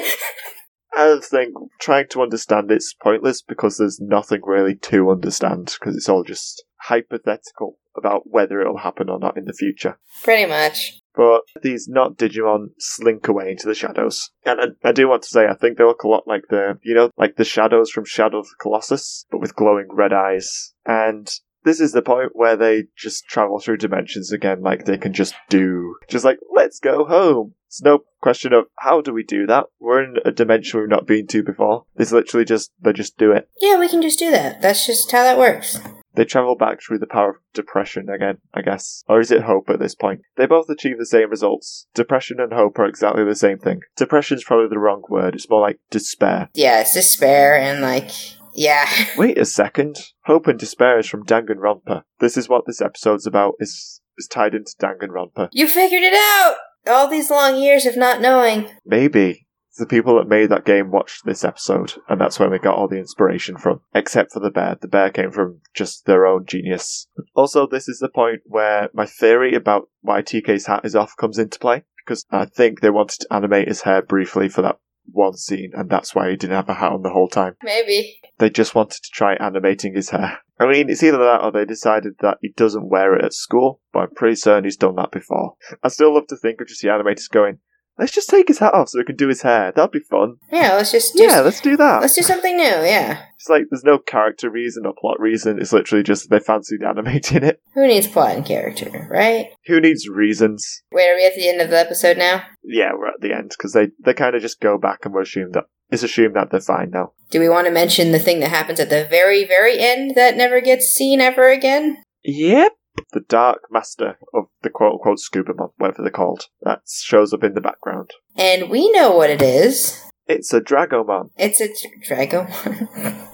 I think trying to understand it's pointless because there's nothing really to understand because it's all just hypothetical about whether it'll happen or not in the future. Pretty much. But these not Digimon slink away into the shadows. And I, I do want to say, I think they look a lot like the, you know, like the shadows from Shadow of the Colossus, but with glowing red eyes. And This is the point where they just travel through dimensions again, like they can just do. Just like, let's go home. It's no question of how do we do that? We're in a dimension we've not been to before. It's literally just, they just do it. Yeah, we can just do that. That's just how that works. They travel back through the power of depression again, I guess. Or is it hope at this point? They both achieve the same results. Depression and hope are exactly the same thing. Depression's probably the wrong word. It's more like despair. Yeah, it's despair and like, yeah. Wait a second. Hope and despair is from Danganronpa. This is what this episode's about. Is is tied into Danganronpa. You figured it out! All these long years of not knowing. Maybe the people that made that game watched this episode, and that's where they got all the inspiration from. Except for the bear. The bear came from just their own genius. Also, this is the point where my theory about why TK's hat is off comes into play, because I think they wanted to animate his hair briefly for that one scene, and that's why he didn't have a hat on the whole time. Maybe. They just wanted to try animating his hair. I mean, it's either that or they decided that he doesn't wear it at school, but I'm pretty certain he's done that before. I still love to think of just the animators going, let's just take his hat off so we can do his hair. That'd be fun. Yeah, let's just do, Yeah, let's do that. let's do something new, yeah. It's like there's no character reason or plot reason. It's literally just they fancied animating it. Who needs plot and character, right? Who needs reasons? Wait, are we at the end of the episode now? Yeah, we're at the end because they they kind of just go back and we assume that it's assumed that they're fine now. Do we want to mention the thing that happens at the very, very end that never gets seen ever again? Yep. The Dark Master of the quote unquote Scubamon, whatever they're called, that shows up in the background. And we know what it is. It's a Dragomon. It's a Drago.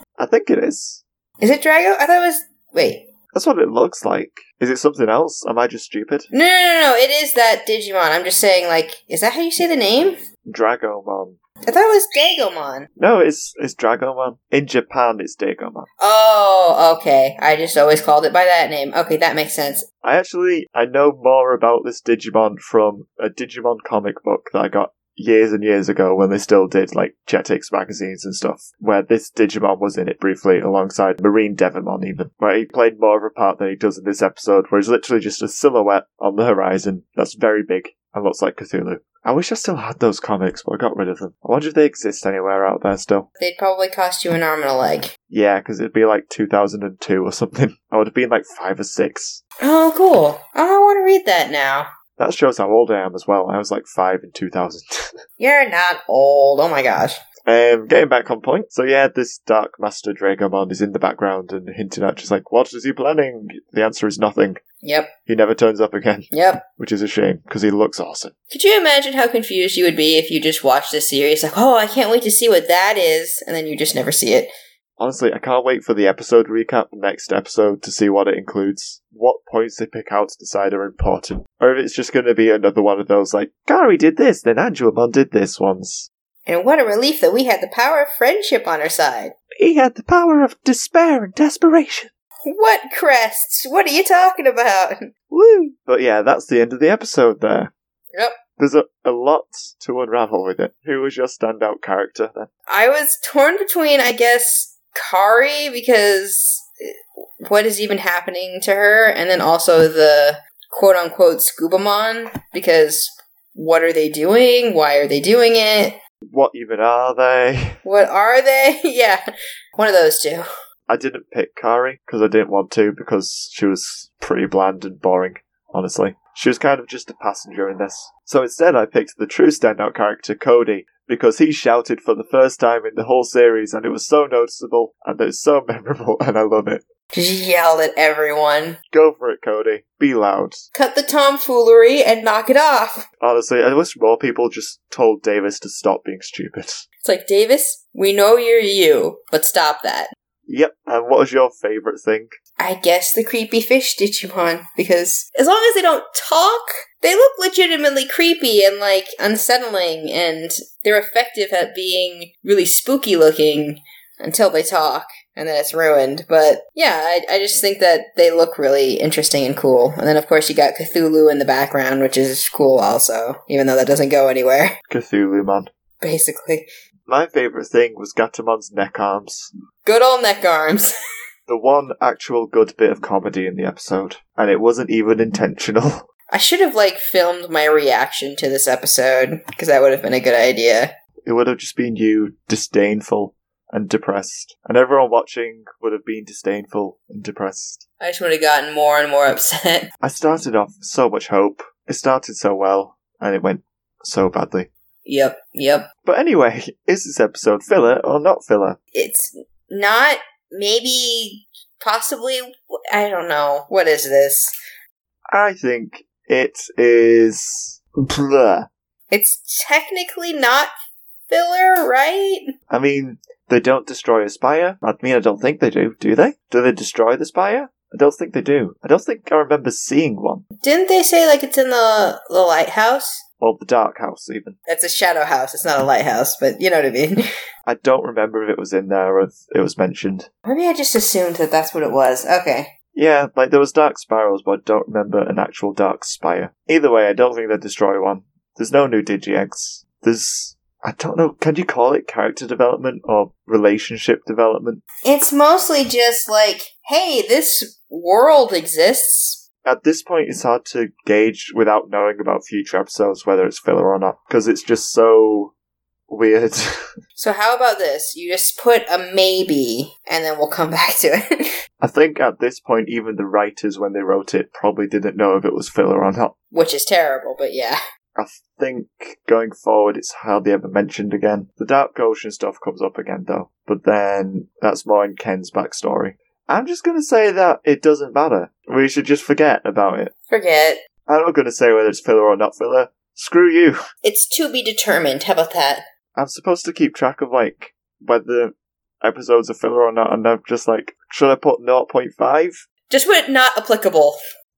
I think it is. is it Drago? I thought it was. Wait. That's what it looks like. Is it something else? Am I just stupid? No, no, no, no. It is that Digimon. I'm just saying, like, is that how you say the name? Dragomon. I thought it was Dagomon. No, it's it's Dragomon. In Japan, it's Dagomon. Oh, okay. I just always called it by that name. Okay, that makes sense. I actually I know more about this Digimon from a Digimon comic book that I got years and years ago when they still did like Jetix magazines and stuff, where this Digimon was in it briefly alongside Marine Devimon even, where he played more of a part than he does in this episode, where he's literally just a silhouette on the horizon that's very big and looks like Cthulhu. I wish I still had those comics, but I got rid of them. I wonder if they exist anywhere out there still. They'd probably cost you an arm and a leg. Yeah, because it'd be like 2002 or something. I would have been like five or six. Oh, cool. Oh, I want to read that now. That shows how old I am as well. I was like five in 2000. You're not old. Oh my gosh. Um, getting back on point. So yeah, this Dark Master Dragomon is in the background and hinting at just like, what is he planning? The answer is nothing. Yep. He never turns up again, Yep. which is a shame because he looks awesome. Could you imagine how confused you would be if you just watched this series? Like, oh, I can't wait to see what that is, and then you just never see it. Honestly, I can't wait for the episode recap next episode to see what it includes, what points they pick out to decide are important, or if it's just going to be another one of those like, Gary did this, then Angelmon did this once. And what a relief that we had the power of friendship on our side. He had the power of despair and desperation. What crests? What are you talking about? Woo! But yeah, that's the end of the episode there. Yep. There's a, a lot to unravel with it. Who was your standout character then? I was torn between, I guess, Kari, because eh, what is even happening to her, and then also the quote unquote Scubamon, because what are they doing? Why are they doing it? What even are they? What are they? yeah, one of those two. I didn't pick Kari because I didn't want to because she was pretty bland and boring, honestly. She was kind of just a passenger in this. So instead, I picked the true standout character, Cody, because he shouted for the first time in the whole series and it was so noticeable and it's so memorable and I love it. Just yelled at everyone. Go for it, Cody. Be loud. Cut the tomfoolery and knock it off. Honestly, I wish more people just told Davis to stop being stupid. It's like, Davis, we know you're you, but stop that. Yep, and what was your favourite thing? I guess the creepy fish Digimon, because as long as they don't talk, they look legitimately creepy and like unsettling, and they're effective at being really spooky looking until they talk, and then it's ruined. But yeah, I, I just think that they look really interesting and cool. And then of course you got Cthulhu in the background, which is cool also, even though that doesn't go anywhere, Cthulhu, man. basically. My favourite thing was Gatamon's neck arms. Good old neck arms. The one actual good bit of comedy in the episode, and it wasn't even intentional. I should have like filmed my reaction to this episode because that would have been a good idea. It would have just been you disdainful and depressed. And everyone watching would have been disdainful and depressed. I just would have gotten more and more upset. I started off with so much hope. It started so well, and it went so badly. Yep, yep. But anyway, is this episode filler or not filler? It's not, maybe, possibly, I don't know. What is this? I think it is. Blah. It's technically not filler, right? I mean, they don't destroy a spire. I mean, I don't think they do, do they? Do they destroy the spire? I don't think they do. I don't think I remember seeing one. Didn't they say like it's in the the lighthouse? Or the dark house, even. It's a shadow house. It's not a lighthouse, but you know what I mean. I don't remember if it was in there or if it was mentioned. Maybe I just assumed that that's what it was. Okay. Yeah, like there was dark spirals, but I don't remember an actual dark spire. Either way, I don't think they destroy one. There's no new digi eggs. There's I don't know. Can you call it character development or relationship development? It's mostly just like, hey, this world exists. At this point, it's hard to gauge without knowing about future episodes whether it's filler or not because it's just so weird. So how about this? You just put a maybe, and then we'll come back to it. I think at this point, even the writers, when they wrote it, probably didn't know if it was filler or not. Which is terrible, but yeah. I think going forward, it's hardly ever mentioned again. The Dark Ocean stuff comes up again, though, but then that's more in Ken's backstory. I'm just gonna say that it doesn't matter. We should just forget about it. Forget. I'm not gonna say whether it's filler or not filler. Screw you. It's to be determined. How about that? I'm supposed to keep track of, like, whether episodes are filler or not, and I'm just like, should I put 0.5? Just put not applicable.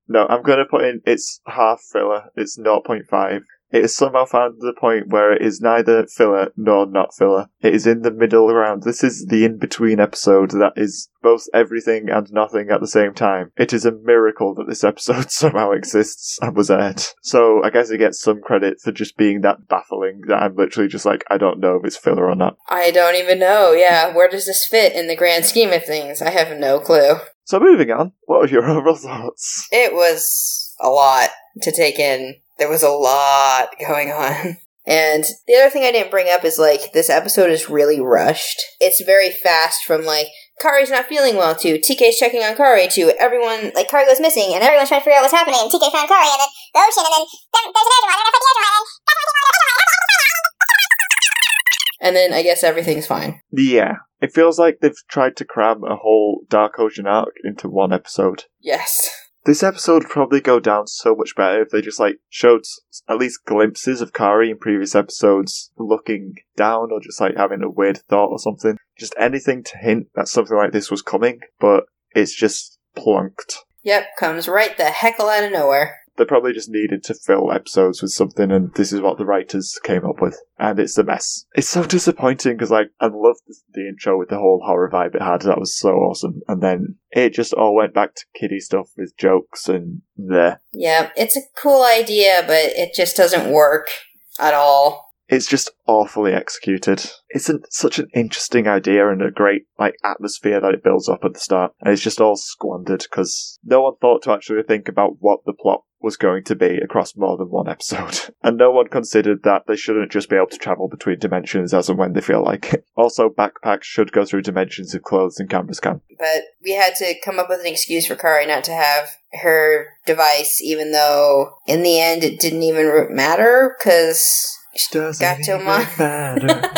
No, I'm going to put in it's half filler. It's 0.5. It has somehow found the point where it is neither filler nor not filler. It is in the middle ground. This is the in between episode that is both everything and nothing at the same time. It is a miracle that this episode somehow exists and was aired. So I guess it gets some credit for just being that baffling that I'm literally just like, I don't know if it's filler or not. I don't even know. Yeah, where does this fit in the grand scheme of things? I have no clue. So moving on, what were your overall thoughts? It was a lot to take in. There was a lot going on. And the other thing I didn't bring up is like this episode is really rushed. It's very fast from like Kari's not feeling well to TK's checking on Kari to everyone like Kari goes missing and everyone's trying to figure out what's happening. And TK found Kari and then the ocean and then, there's an Angemon and I the Edgemon and then I guess everything's fine. Yeah, it feels like they've tried to cram a whole Dark Ocean arc into one episode. Yes. This episode would probably go down so much better if they just like showed at least glimpses of Kari in previous episodes looking down or just like having a weird thought or something. Just anything to hint that something like this was coming, but it's just plunked. Yep, comes right the heckle out of nowhere. They probably just needed to fill episodes with something, and this is what the writers came up with. And it's a mess. It's so disappointing because, like, I loved the, intro with the whole horror vibe it had. That was so awesome. And then it just all went back to kiddie stuff with jokes and there. Yeah, it's a cool idea, but it just doesn't work at all. It's just awfully executed. It's an, such an interesting idea and a great like atmosphere that it builds up at the start, and it's just all squandered because no one thought to actually think about what the plot was going to be across more than one episode, and no one considered that they shouldn't just be able to travel between dimensions as and when they feel like. it. Also, backpacks should go through dimensions if clothes and cameras can. But we had to come up with an excuse for Kari not to have her device, even though in the end it didn't even matter because Gatomon. even matter.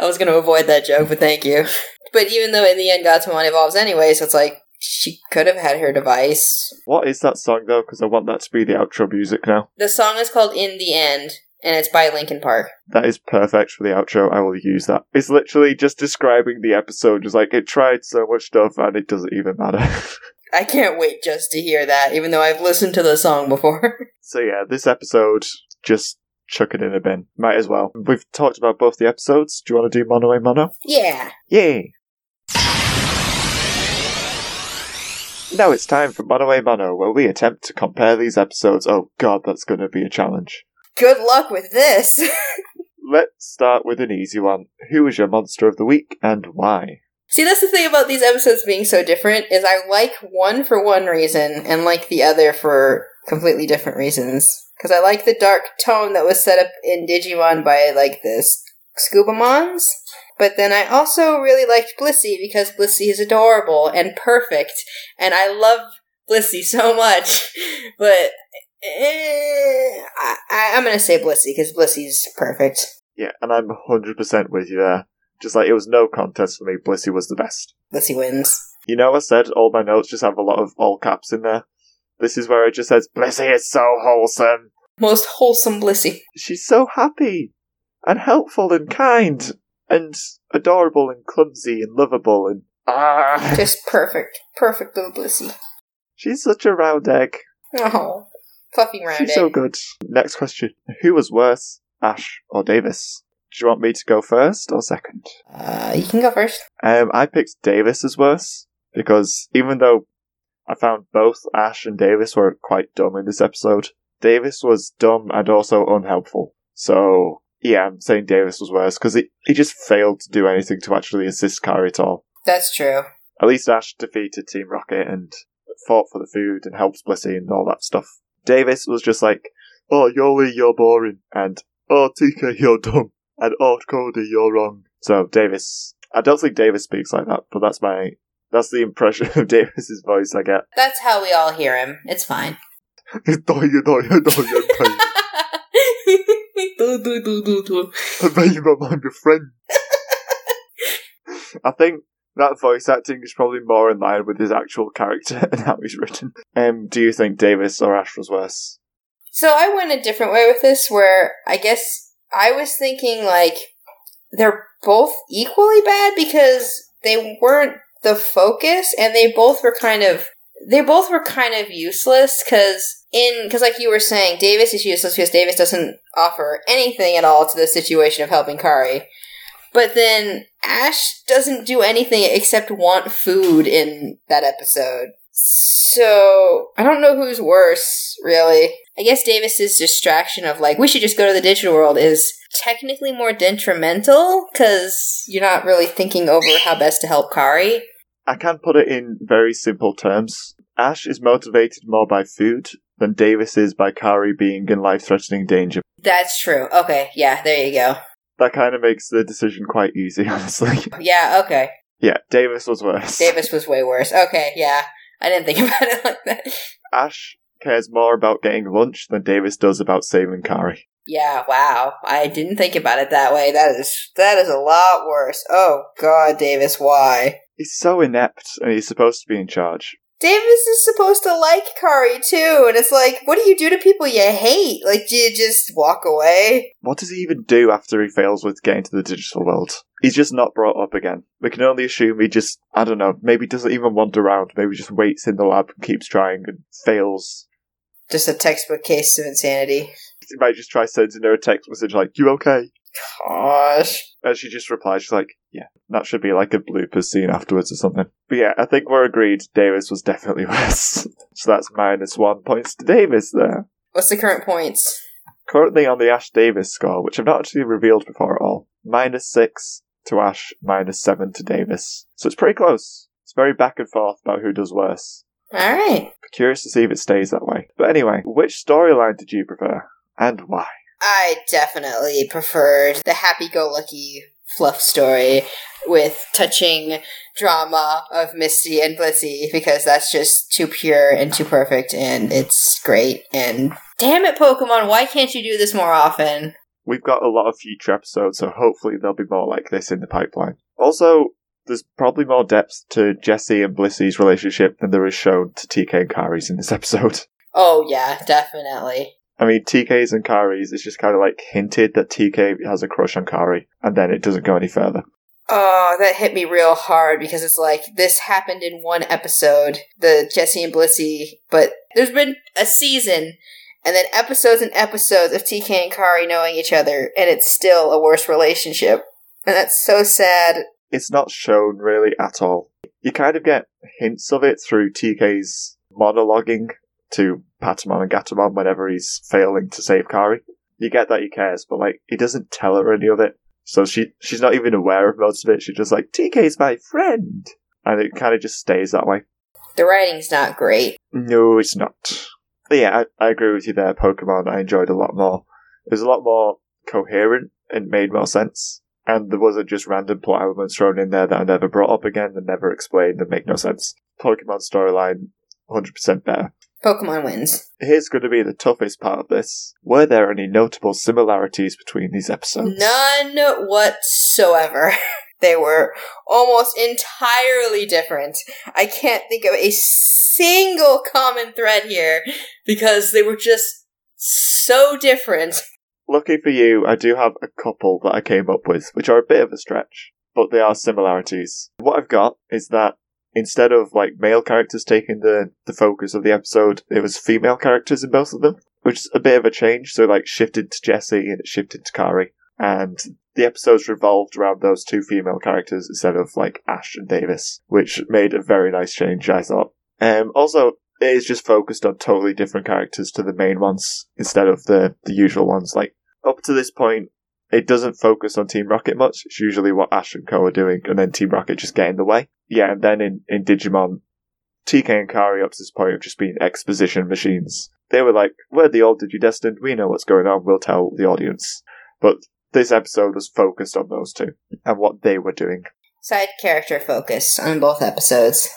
I was going to avoid that joke, but thank you. But even though in the end Gatomon evolves anyway, so it's like she could have had her device. what is that song though? Because I want that to be the outro music now. The song is called In the End, and it's by Linkin Park. That is perfect for the outro. I will use that. It's literally just describing the episode, just like it tried so much stuff and it doesn't even matter. I can't wait just to hear that, even though I've listened to the song before. so yeah, this episode, just chuck it in a bin. Might as well. We've talked about both the episodes. Do you want to do mono a mono? yeah. Yay! Now it's time for Mono a Mono, where we attempt to compare these episodes. Oh god, that's going to be a challenge. Good luck with this. Let's start with an easy one. Who is your monster of the week and why? See, that's the thing about these episodes being so different is I like one for one reason and like the other for completely different reasons. Because I like the dark tone that was set up in Digimon by like this Scubamons. But then I also really liked Blissey because Blissey is adorable and perfect, and I love Blissey so much. But eh, I, I'm gonna say Blissey because Blissey's perfect. Yeah, and I'm 100% with you there. Just like it was no contest for me, Blissey was the best. Blissey wins. You know, I said all my notes just have a lot of all caps in there. This is where it just says, Blissey is so wholesome. Most wholesome Blissey. She's so happy and helpful and kind and adorable and clumsy and lovable and ah, Just perfect. Perfect little Blissey. she's such a round egg. Oh, fluffy round She's egg. so good. Next question: Who was worse, Ash or Davis? Do you want me to go first or second? Uh, you can go first. Um, I picked Davis as worse because even though I found both Ash and Davis were quite dumb in this episode, Davis was dumb and also unhelpful. So yeah, I'm saying Davis was worse because he, he just failed to do anything to actually assist Kari at all. That's true. At least Ash defeated Team Rocket and fought for the food and helped Blissey and all that stuff. Davis was just like, oh, Yolei, you're boring, and oh, TK, you're dumb, and oh, Cody, you're wrong. So Davis, I don't think Davis speaks like that, but that's my, that's the impression of Davis's voice I get. That's how we all hear him. It's fine. Do you know you you do, do, do, do, do. I bet you I'm your friend. I think that voice acting is probably more in line with his actual character and how he's written. Um, do you think Davis or Ash was worse? So I went a different way with this, where I guess I was thinking like they're both equally bad because they weren't the focus, and they both were kind of they both were kind of useless because in because like you were saying, Davis is useless because Davis doesn't offer anything at all to the situation of helping Kari. But then Ash doesn't do anything except want food in that episode. So I don't know who's worse, really. I guess Davis's distraction of like we should just go to the digital world is technically more detrimental because you're not really thinking over how best to help Kari. I can put it in very simple terms. Ash is motivated more by food than Davis is by Kari being in life threatening danger. That's true. Okay, yeah, there you go. That kind of makes the decision quite easy, honestly. Yeah, okay. yeah, Davis was worse. Davis was way worse. Okay, yeah. I didn't think about it like that. Ash cares more about getting lunch than Davis does about saving Kari. Yeah, wow. I didn't think about it that way. That is that is a lot worse. Oh god, Davis, why? He's so inept, and he's supposed to be in charge. Davis is supposed to like Kari too, and it's like, what do you do to people you hate? Like, do you just walk away? What does he even do after he fails with getting to the digital world? He's just not brought up again. We can only assume he just, I don't know, maybe doesn't even wander around, maybe just waits in the lab and keeps trying and fails. Just a textbook case of insanity. He might just try sending her a text message like, You okay? Gosh. And she just replies, she's like, Yeah, that should be like a blooper scene afterwards or something. But yeah, I think we're agreed Davis was definitely worse. so that's minus one points to Davis there. What's the current points? Currently on the Ash Davis score, which I've not actually revealed before at all, minus six to Ash, minus seven to Davis. So it's pretty close. It's very back and forth about who does worse. Alright. Curious to see if it stays that way. But anyway, which storyline did you prefer? And why? I definitely preferred the happy go lucky fluff story with touching drama of Misty and Blissey because that's just too pure and too perfect and it's great. And damn it, Pokemon, why can't you do this more often? We've got a lot of future episodes, so hopefully there'll be more like this in the pipeline. Also, there's probably more depth to Jessie and Blissey's relationship than there is shown to TK and Kari's in this episode. Oh, yeah, definitely. I mean, TK's and Kari's is just kind of like hinted that TK has a crush on Kari, and then it doesn't go any further. Oh, that hit me real hard because it's like this happened in one episode, the Jessie and Blissey, but there's been a season and then episodes and episodes of TK and Kari knowing each other, and it's still a worse relationship. And that's so sad. It's not shown really at all. You kind of get hints of it through TK's monologuing to Patamon and Gatomon whenever he's failing to save Kari. You get that he cares, but like he doesn't tell her any of it. So she she's not even aware of most of it. She's just like, TK's my friend. And it kind of just stays that way. The writing's not great. No, it's not. But yeah, I, I agree with you there, Pokemon. I enjoyed a lot more. It was a lot more coherent and made more sense. And there wasn't just random plot elements thrown in there that are never brought up again and never explained and make no sense. Pokemon storyline, 100% better. Pokemon wins. Here's going to be the toughest part of this. Were there any notable similarities between these episodes? None whatsoever. they were almost entirely different. I can't think of a single common thread here because they were just so different. Lucky for you, I do have a couple that I came up with, which are a bit of a stretch, but they are similarities. What I've got is that instead of like male characters taking the, the focus of the episode, it was female characters in both of them, which is a bit of a change. So like shifted to Jessie and it shifted to Kari. And the episodes revolved around those two female characters instead of like Ash and Davis, which made a very nice change, I thought. Um, also, it is just focused on totally different characters to the main ones instead of the, the usual ones. Like, up to this point, it doesn't focus on Team Rocket much. It's usually what Ash and Co are doing, and then Team Rocket just get in the way. Yeah, and then in, in Digimon, TK and Kari up to this point have just been exposition machines. They were like, we're the old Digidestined, we know what's going on, we'll tell the audience. But this episode was focused on those two and what they were doing. Side character focus on both episodes.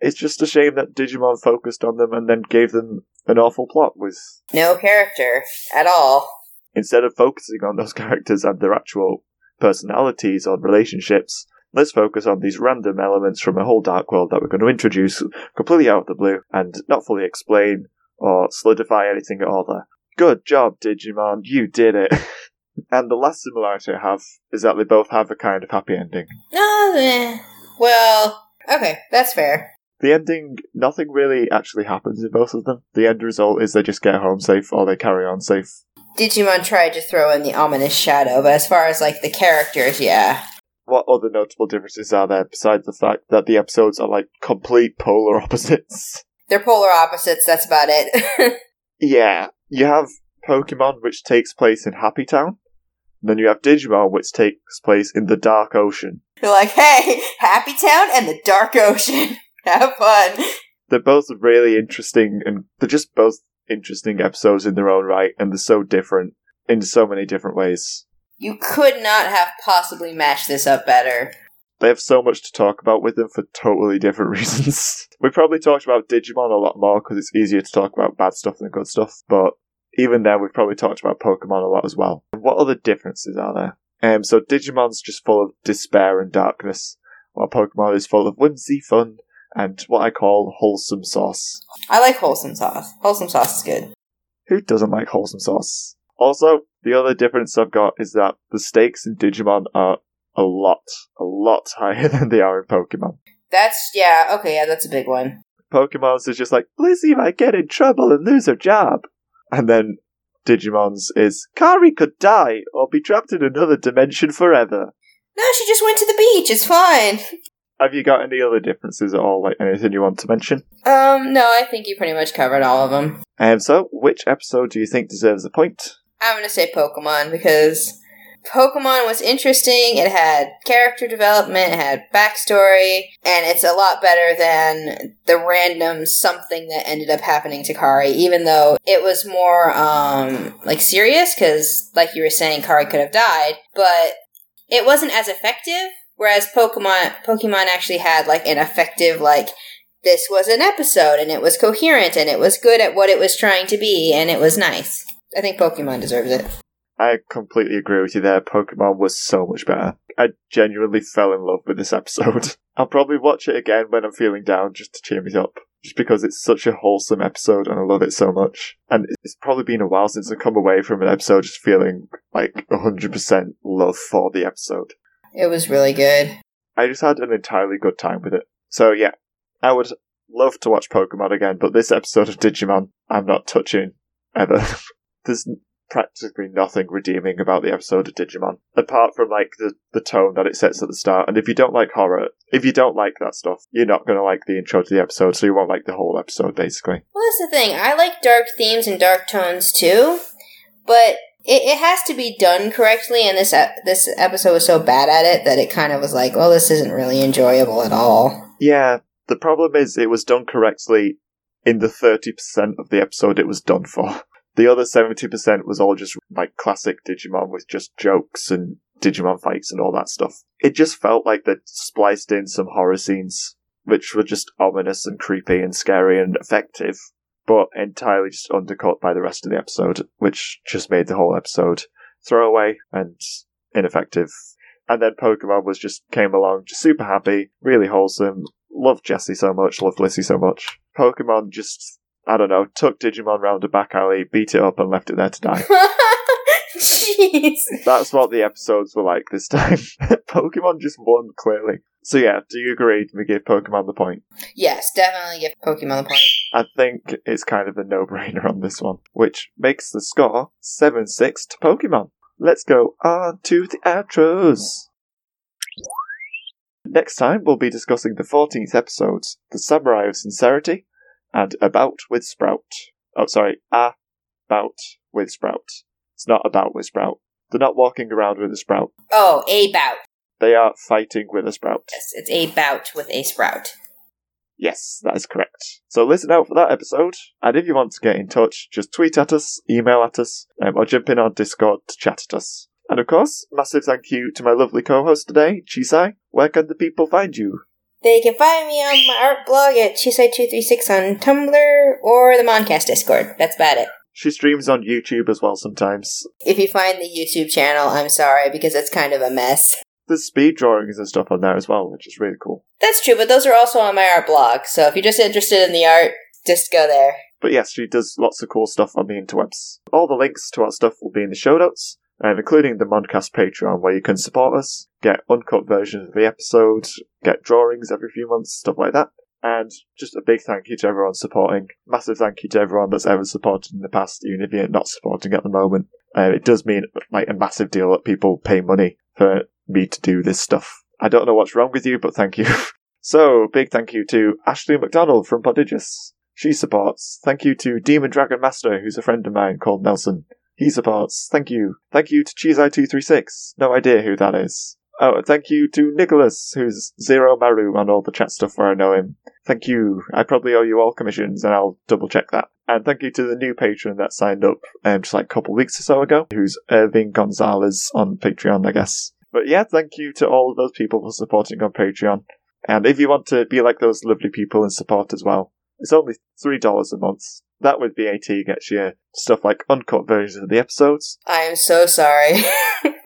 It's just a shame that Digimon focused on them and then gave them an awful plot with No character at all. Instead of focusing on those characters and their actual personalities or relationships, let's focus on these random elements from a whole dark world that we're going to introduce completely out of the blue and not fully explain or solidify anything at all there. Good job, Digimon, you did it. and the last similarity I have is that they both have a kind of happy ending. Oh, eh. well, okay, that's fair. The ending, nothing really actually happens in both of them. The end result is they just get home safe or they carry on safe. Digimon tried to throw in the ominous shadow, but as far as like the characters, yeah. What other notable differences are there besides the fact that the episodes are like complete polar opposites? They're polar opposites, that's about it. Yeah, you have Pokemon, which takes place in Happy Town. Then you have Digimon, which takes place in the Dark Ocean. You're like, hey, Happy Town and the Dark Ocean. Have fun. They're both really interesting, and they're just both interesting episodes in their own right, and they're so different in so many different ways. You could not have possibly matched this up better. They have so much to talk about with them for totally different reasons. we probably talked about Digimon a lot more because it's easier to talk about bad stuff than good stuff, but even then we've probably talked about Pokemon a lot as well. What other differences are there? Um, so Digimon's just full of despair and darkness, while Pokemon is full of whimsy, fun, and what I call wholesome sauce. I like wholesome sauce. Wholesome sauce is good. Who doesn't like wholesome sauce? Also, the other difference I've got is that the stakes in Digimon are a lot, a lot higher than they are in Pokemon. That's, yeah, okay, yeah, that's a big one. Pokemon's is just like, Blissey might get in trouble and lose her job. And then Digimon's is, Kari could die or be trapped in another dimension forever. No, she just went to the beach, it's fine. Have you got any other differences at all? Like anything you want to mention? Um, no, I think you pretty much covered all of them. And so, which episode do you think deserves a point? I'm gonna say Pokemon because Pokemon was interesting. It had character development, it had backstory, and it's a lot better than the random something that ended up happening to Kari. Even though it was more um like serious, because like you were saying, Kari could have died, but it wasn't as effective. Whereas Pokemon Pokemon actually had like an effective like this was an episode and it was coherent and it was good at what it was trying to be and it was nice. I think Pokemon deserves it. I completely agree with you there. Pokemon was so much better. I genuinely fell in love with this episode. I'll probably watch it again when I'm feeling down just to cheer me up. Just because it's such a wholesome episode and I love it so much. And it's probably been a while since I've come away from an episode just feeling like 100% love for the episode. It was really good. I just had an entirely good time with it. So yeah, I would love to watch Pokemon again, but this episode of Digimon, I'm not touching ever. There's practically nothing redeeming about the episode of Digimon, apart from like the, the tone that it sets at the start. And if you don't like horror, if you don't like that stuff, you're not going to like the intro to the episode, so you won't like the whole episode, basically. Well, that's the thing. I like dark themes and dark tones too, but it, it has to be done correctly. And this ep- this episode was so bad at it that it kind of was like, well, this isn't really enjoyable at all. Yeah, the problem is it was done correctly in the 30% of the episode it was done for. The other 70% was all just like classic Digimon with just jokes and Digimon fights and all that stuff. It just felt like they spliced in some horror scenes, which were just ominous and creepy and scary and effective, but entirely just undercut by the rest of the episode, which just made the whole episode throwaway and ineffective. And then Pokemon was just came along, just super happy, really wholesome. Loved Jessie so much, loved Blissey so much. Pokemon just, I don't know, took Digimon round a back alley, beat it up, and left it there to die. Jeez. That's what the episodes were like this time. Pokemon just won clearly. So yeah, do you agree? We give Pokemon the point. Yes, definitely give Pokemon the point. I think it's kind of a no-brainer on this one, which makes the score seven six to Pokemon. Let's go on to the outros. Next time, we'll be discussing the 14th episodes, The Samurai of Sincerity, and About with Sprout. Oh, sorry, About with Sprout. It's not about with Sprout. They're not walking around with a Sprout. Oh, a bout. They are fighting with a Sprout. Yes, it's a bout with a sprout. Yes, that is correct. So listen out for that episode. And if you want to get in touch, just tweet at us, email at us, um, or jump in on Discord to chat at us. And of course, massive thank you to my lovely co-host today, Chisai. Where can the people find you? They can find me on my art blog at Chisai236 on Tumblr or the Moncast Discord. That's about it. She streams on YouTube as well sometimes. If you find the YouTube channel, I'm sorry because it's kind of a mess. There's speed drawings and stuff on there as well, which is really cool. That's true, but those are also on my art blog. So if you're just interested in the art, just go there. But yes, she does lots of cool stuff on the interwebs. All the links to our stuff will be in the show notes, and including the Moncast Patreon where you can support us, get uncut versions of the episode, get drawings every few months, stuff like that. And just a big thank you to everyone supporting. Massive thank you to everyone that's ever supported in the past, even if you're not supporting at the moment. Uh, it does mean like a massive deal that people pay money for me to do this stuff. I don't know what's wrong with you, but thank you. so, big thank you to Ashley McDonald from Prodigious. She supports. Thank you to Demon Dragon Master, who's a friend of mine called Nelson. He supports. Thank you. Thank you to Chisai236. No idea who that is. Oh, thank you to Nicholas, who's Zero Maru on all the chat stuff where I know him. Thank you. I probably owe you all commissions, and I'll double check that. And thank you to the new patron that signed up um, just like a couple weeks or so ago, who's Irving Gonzalez on Patreon, I guess. But yeah, thank you to all of those people for supporting on Patreon. And if you want to be like those lovely people and support as well, it's only $3 a month. That with VAT gets you stuff like uncut versions of the episodes. I am so sorry.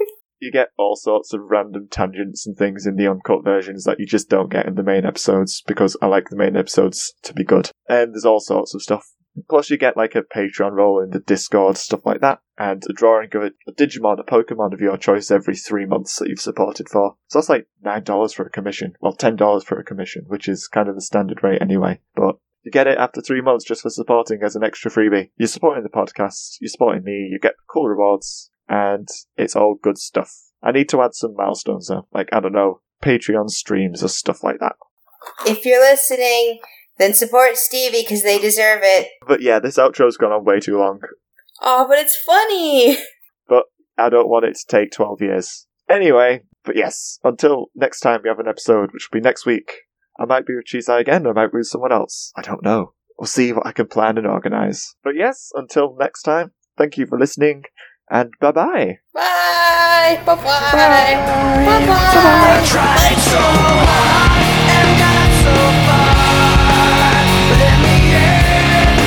You get all sorts of random tangents and things in the uncut versions that you just don't get in the main episodes because I like the main episodes to be good. And there's all sorts of stuff. Plus, you get like a Patreon role in the Discord, stuff like that, and a drawing of a, a Digimon, a Pokemon of your choice every three months that you've supported for. So that's like $9 for a commission. Well, $10 for a commission, which is kind of the standard rate anyway. But you get it after three months just for supporting as an extra freebie. You're supporting the podcast, you're supporting me, you get cool rewards, and it's all good stuff. I need to add some milestones though, like, I don't know, Patreon streams or stuff like that. if you're listening, then support Stevie because they deserve it. But yeah, this outro's gone on way too long. Oh, but it's funny. But I don't want it to take 12 years. Anyway, but yes, until next time we have an episode, which will be next week, I might be with Chisai again, or I might be with someone else. I don't know. We'll see what I can plan and organize. But yes, until next time, thank you for listening, and bye bye. Bye. Bye. Bye. I Bye. tried so hard and got so far, but in the end,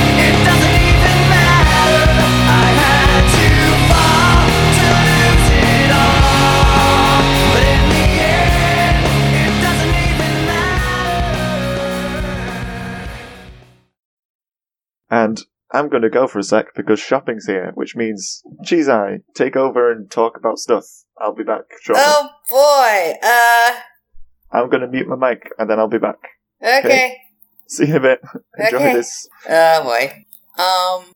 it doesn't even matter. I had to fall to lose it all, but in the end, it doesn't even matter. And I'm gonna go for a sec because shopping's here, which means Chisai, take over and talk about stuff. I'll be back shortly. Oh boy. Uh. I'm gonna mute my mic and then I'll be back. Okay. See you in a bit. Enjoy Okay. this. Oh boy. Um.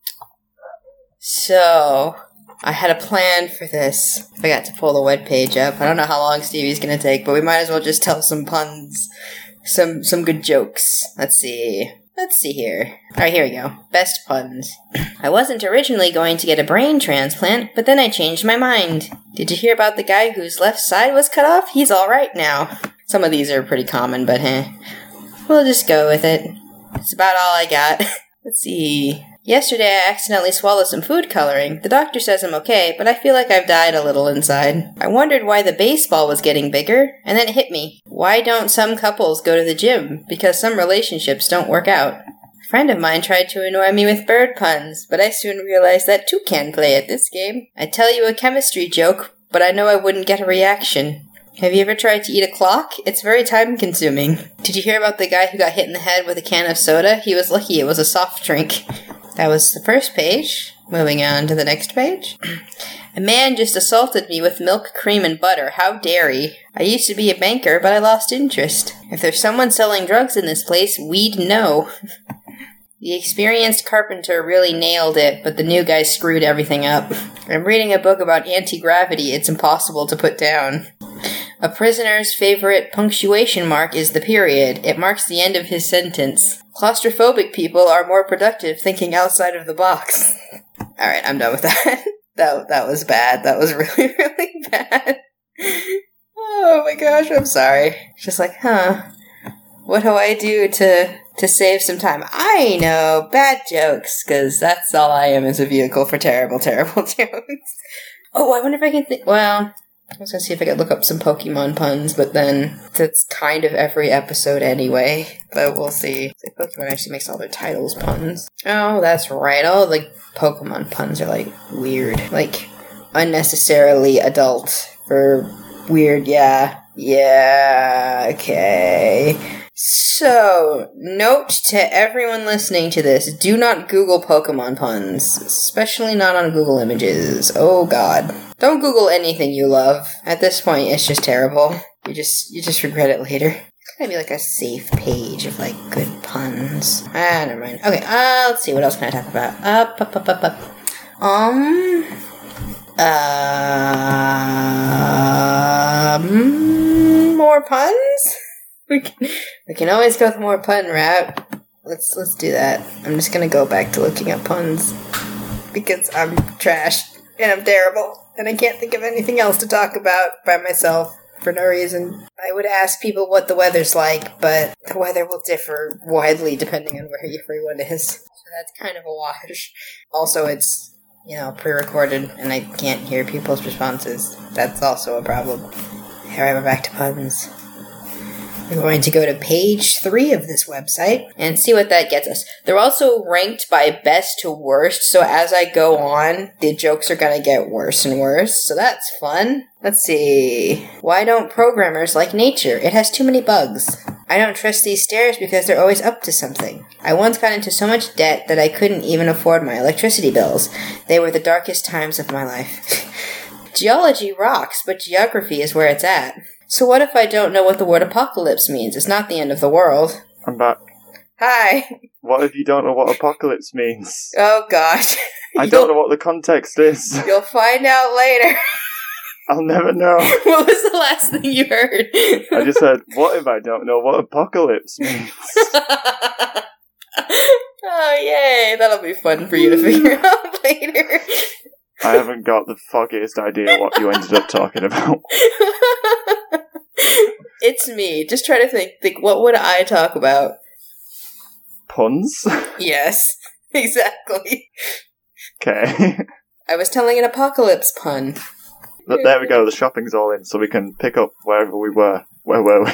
So I had a plan for this. I forgot to pull the web page up. I don't know how long Stevie's gonna take, but we might as well just tell some puns, some some good jokes. Let's see. Let's see here. Alright, here we go. Best puns. I wasn't originally going to get a brain transplant, but then I changed my mind. Did you hear about the guy whose left side was cut off? He's alright now. Some of these are pretty common, but eh. We'll just go with it. It's about all I got. Let's see. Yesterday, I accidentally swallowed some food coloring. The doctor says I'm okay, but I feel like I've died a little inside. I wondered why the baseball was getting bigger, and then it hit me. Why don't some couples go to the gym? Because some relationships don't work out. A friend of mine tried to annoy me with bird puns, but I soon realized that two can play at this game. I tell you a chemistry joke, but I know I wouldn't get a reaction. Have you ever tried to eat a clock? It's very time consuming. Did you hear about the guy who got hit in the head with a can of soda? He was lucky it was a soft drink. That was the first page. Moving on to the next page. A man just assaulted me with milk, cream, and butter. How dare he? I used to be a banker, but I lost interest. If there's someone selling drugs in this place, we'd know. The experienced carpenter really nailed it, but the new guy screwed everything up. I'm reading a book about anti gravity it's impossible to put down. A prisoner's favorite punctuation mark is the period. It marks the end of his sentence. Claustrophobic people are more productive thinking outside of the box. Alright, I'm done with that. that. That was bad. That was really, really bad. Oh my gosh, I'm sorry. Just like, huh. What do I do to to save some time? I know bad jokes because that's all I am as a vehicle for terrible, terrible jokes. Oh, I wonder if I can think. Well, I was gonna see if I could look up some Pokemon puns, but then that's kind of every episode anyway. But we'll see. Pokemon actually makes all their titles puns. Oh, that's right. All the Pokemon puns are like weird, like unnecessarily adult or weird. Yeah, yeah. Okay. So, note to everyone listening to this do not Google Pokemon puns, especially not on Google Images. Oh god. Don't Google anything you love. At this point, it's just terrible. You just you just regret it later. It's gotta be like a safe page of like good puns. Ah, never mind. Okay, uh, let's see. What else can I talk about? Up, up, up, up, up. Um. Um. More puns? We can we can always go with more pun rap. Let's let's do that. I'm just gonna go back to looking at puns because I'm trash and I'm terrible and I can't think of anything else to talk about by myself for no reason. I would ask people what the weather's like, but the weather will differ widely depending on where everyone is. So that's kind of a wash. Also, it's you know pre-recorded and I can't hear people's responses. That's also a problem. Here we're back to puns. We're going to go to page three of this website and see what that gets us. They're also ranked by best to worst, so as I go on, the jokes are going to get worse and worse, so that's fun. Let's see. Why don't programmers like nature? It has too many bugs. I don't trust these stairs because they're always up to something. I once got into so much debt that I couldn't even afford my electricity bills. They were the darkest times of my life. Geology rocks, but geography is where it's at. So what if I don't know what the word apocalypse means? It's not the end of the world. I'm back. Hi. What if you don't know what apocalypse means? Oh gosh. I don't know what the context is. You'll find out later. I'll never know. what was the last thing you heard? I just said, what if I don't know what apocalypse means? oh yay! That'll be fun for you to figure out later. I haven't got the foggiest idea what you ended up talking about. it's me. Just try to think. Think. What would I talk about? Puns? Yes, exactly. Okay. I was telling an apocalypse pun. But there we go, the shopping's all in, so we can pick up wherever we were. Where were we?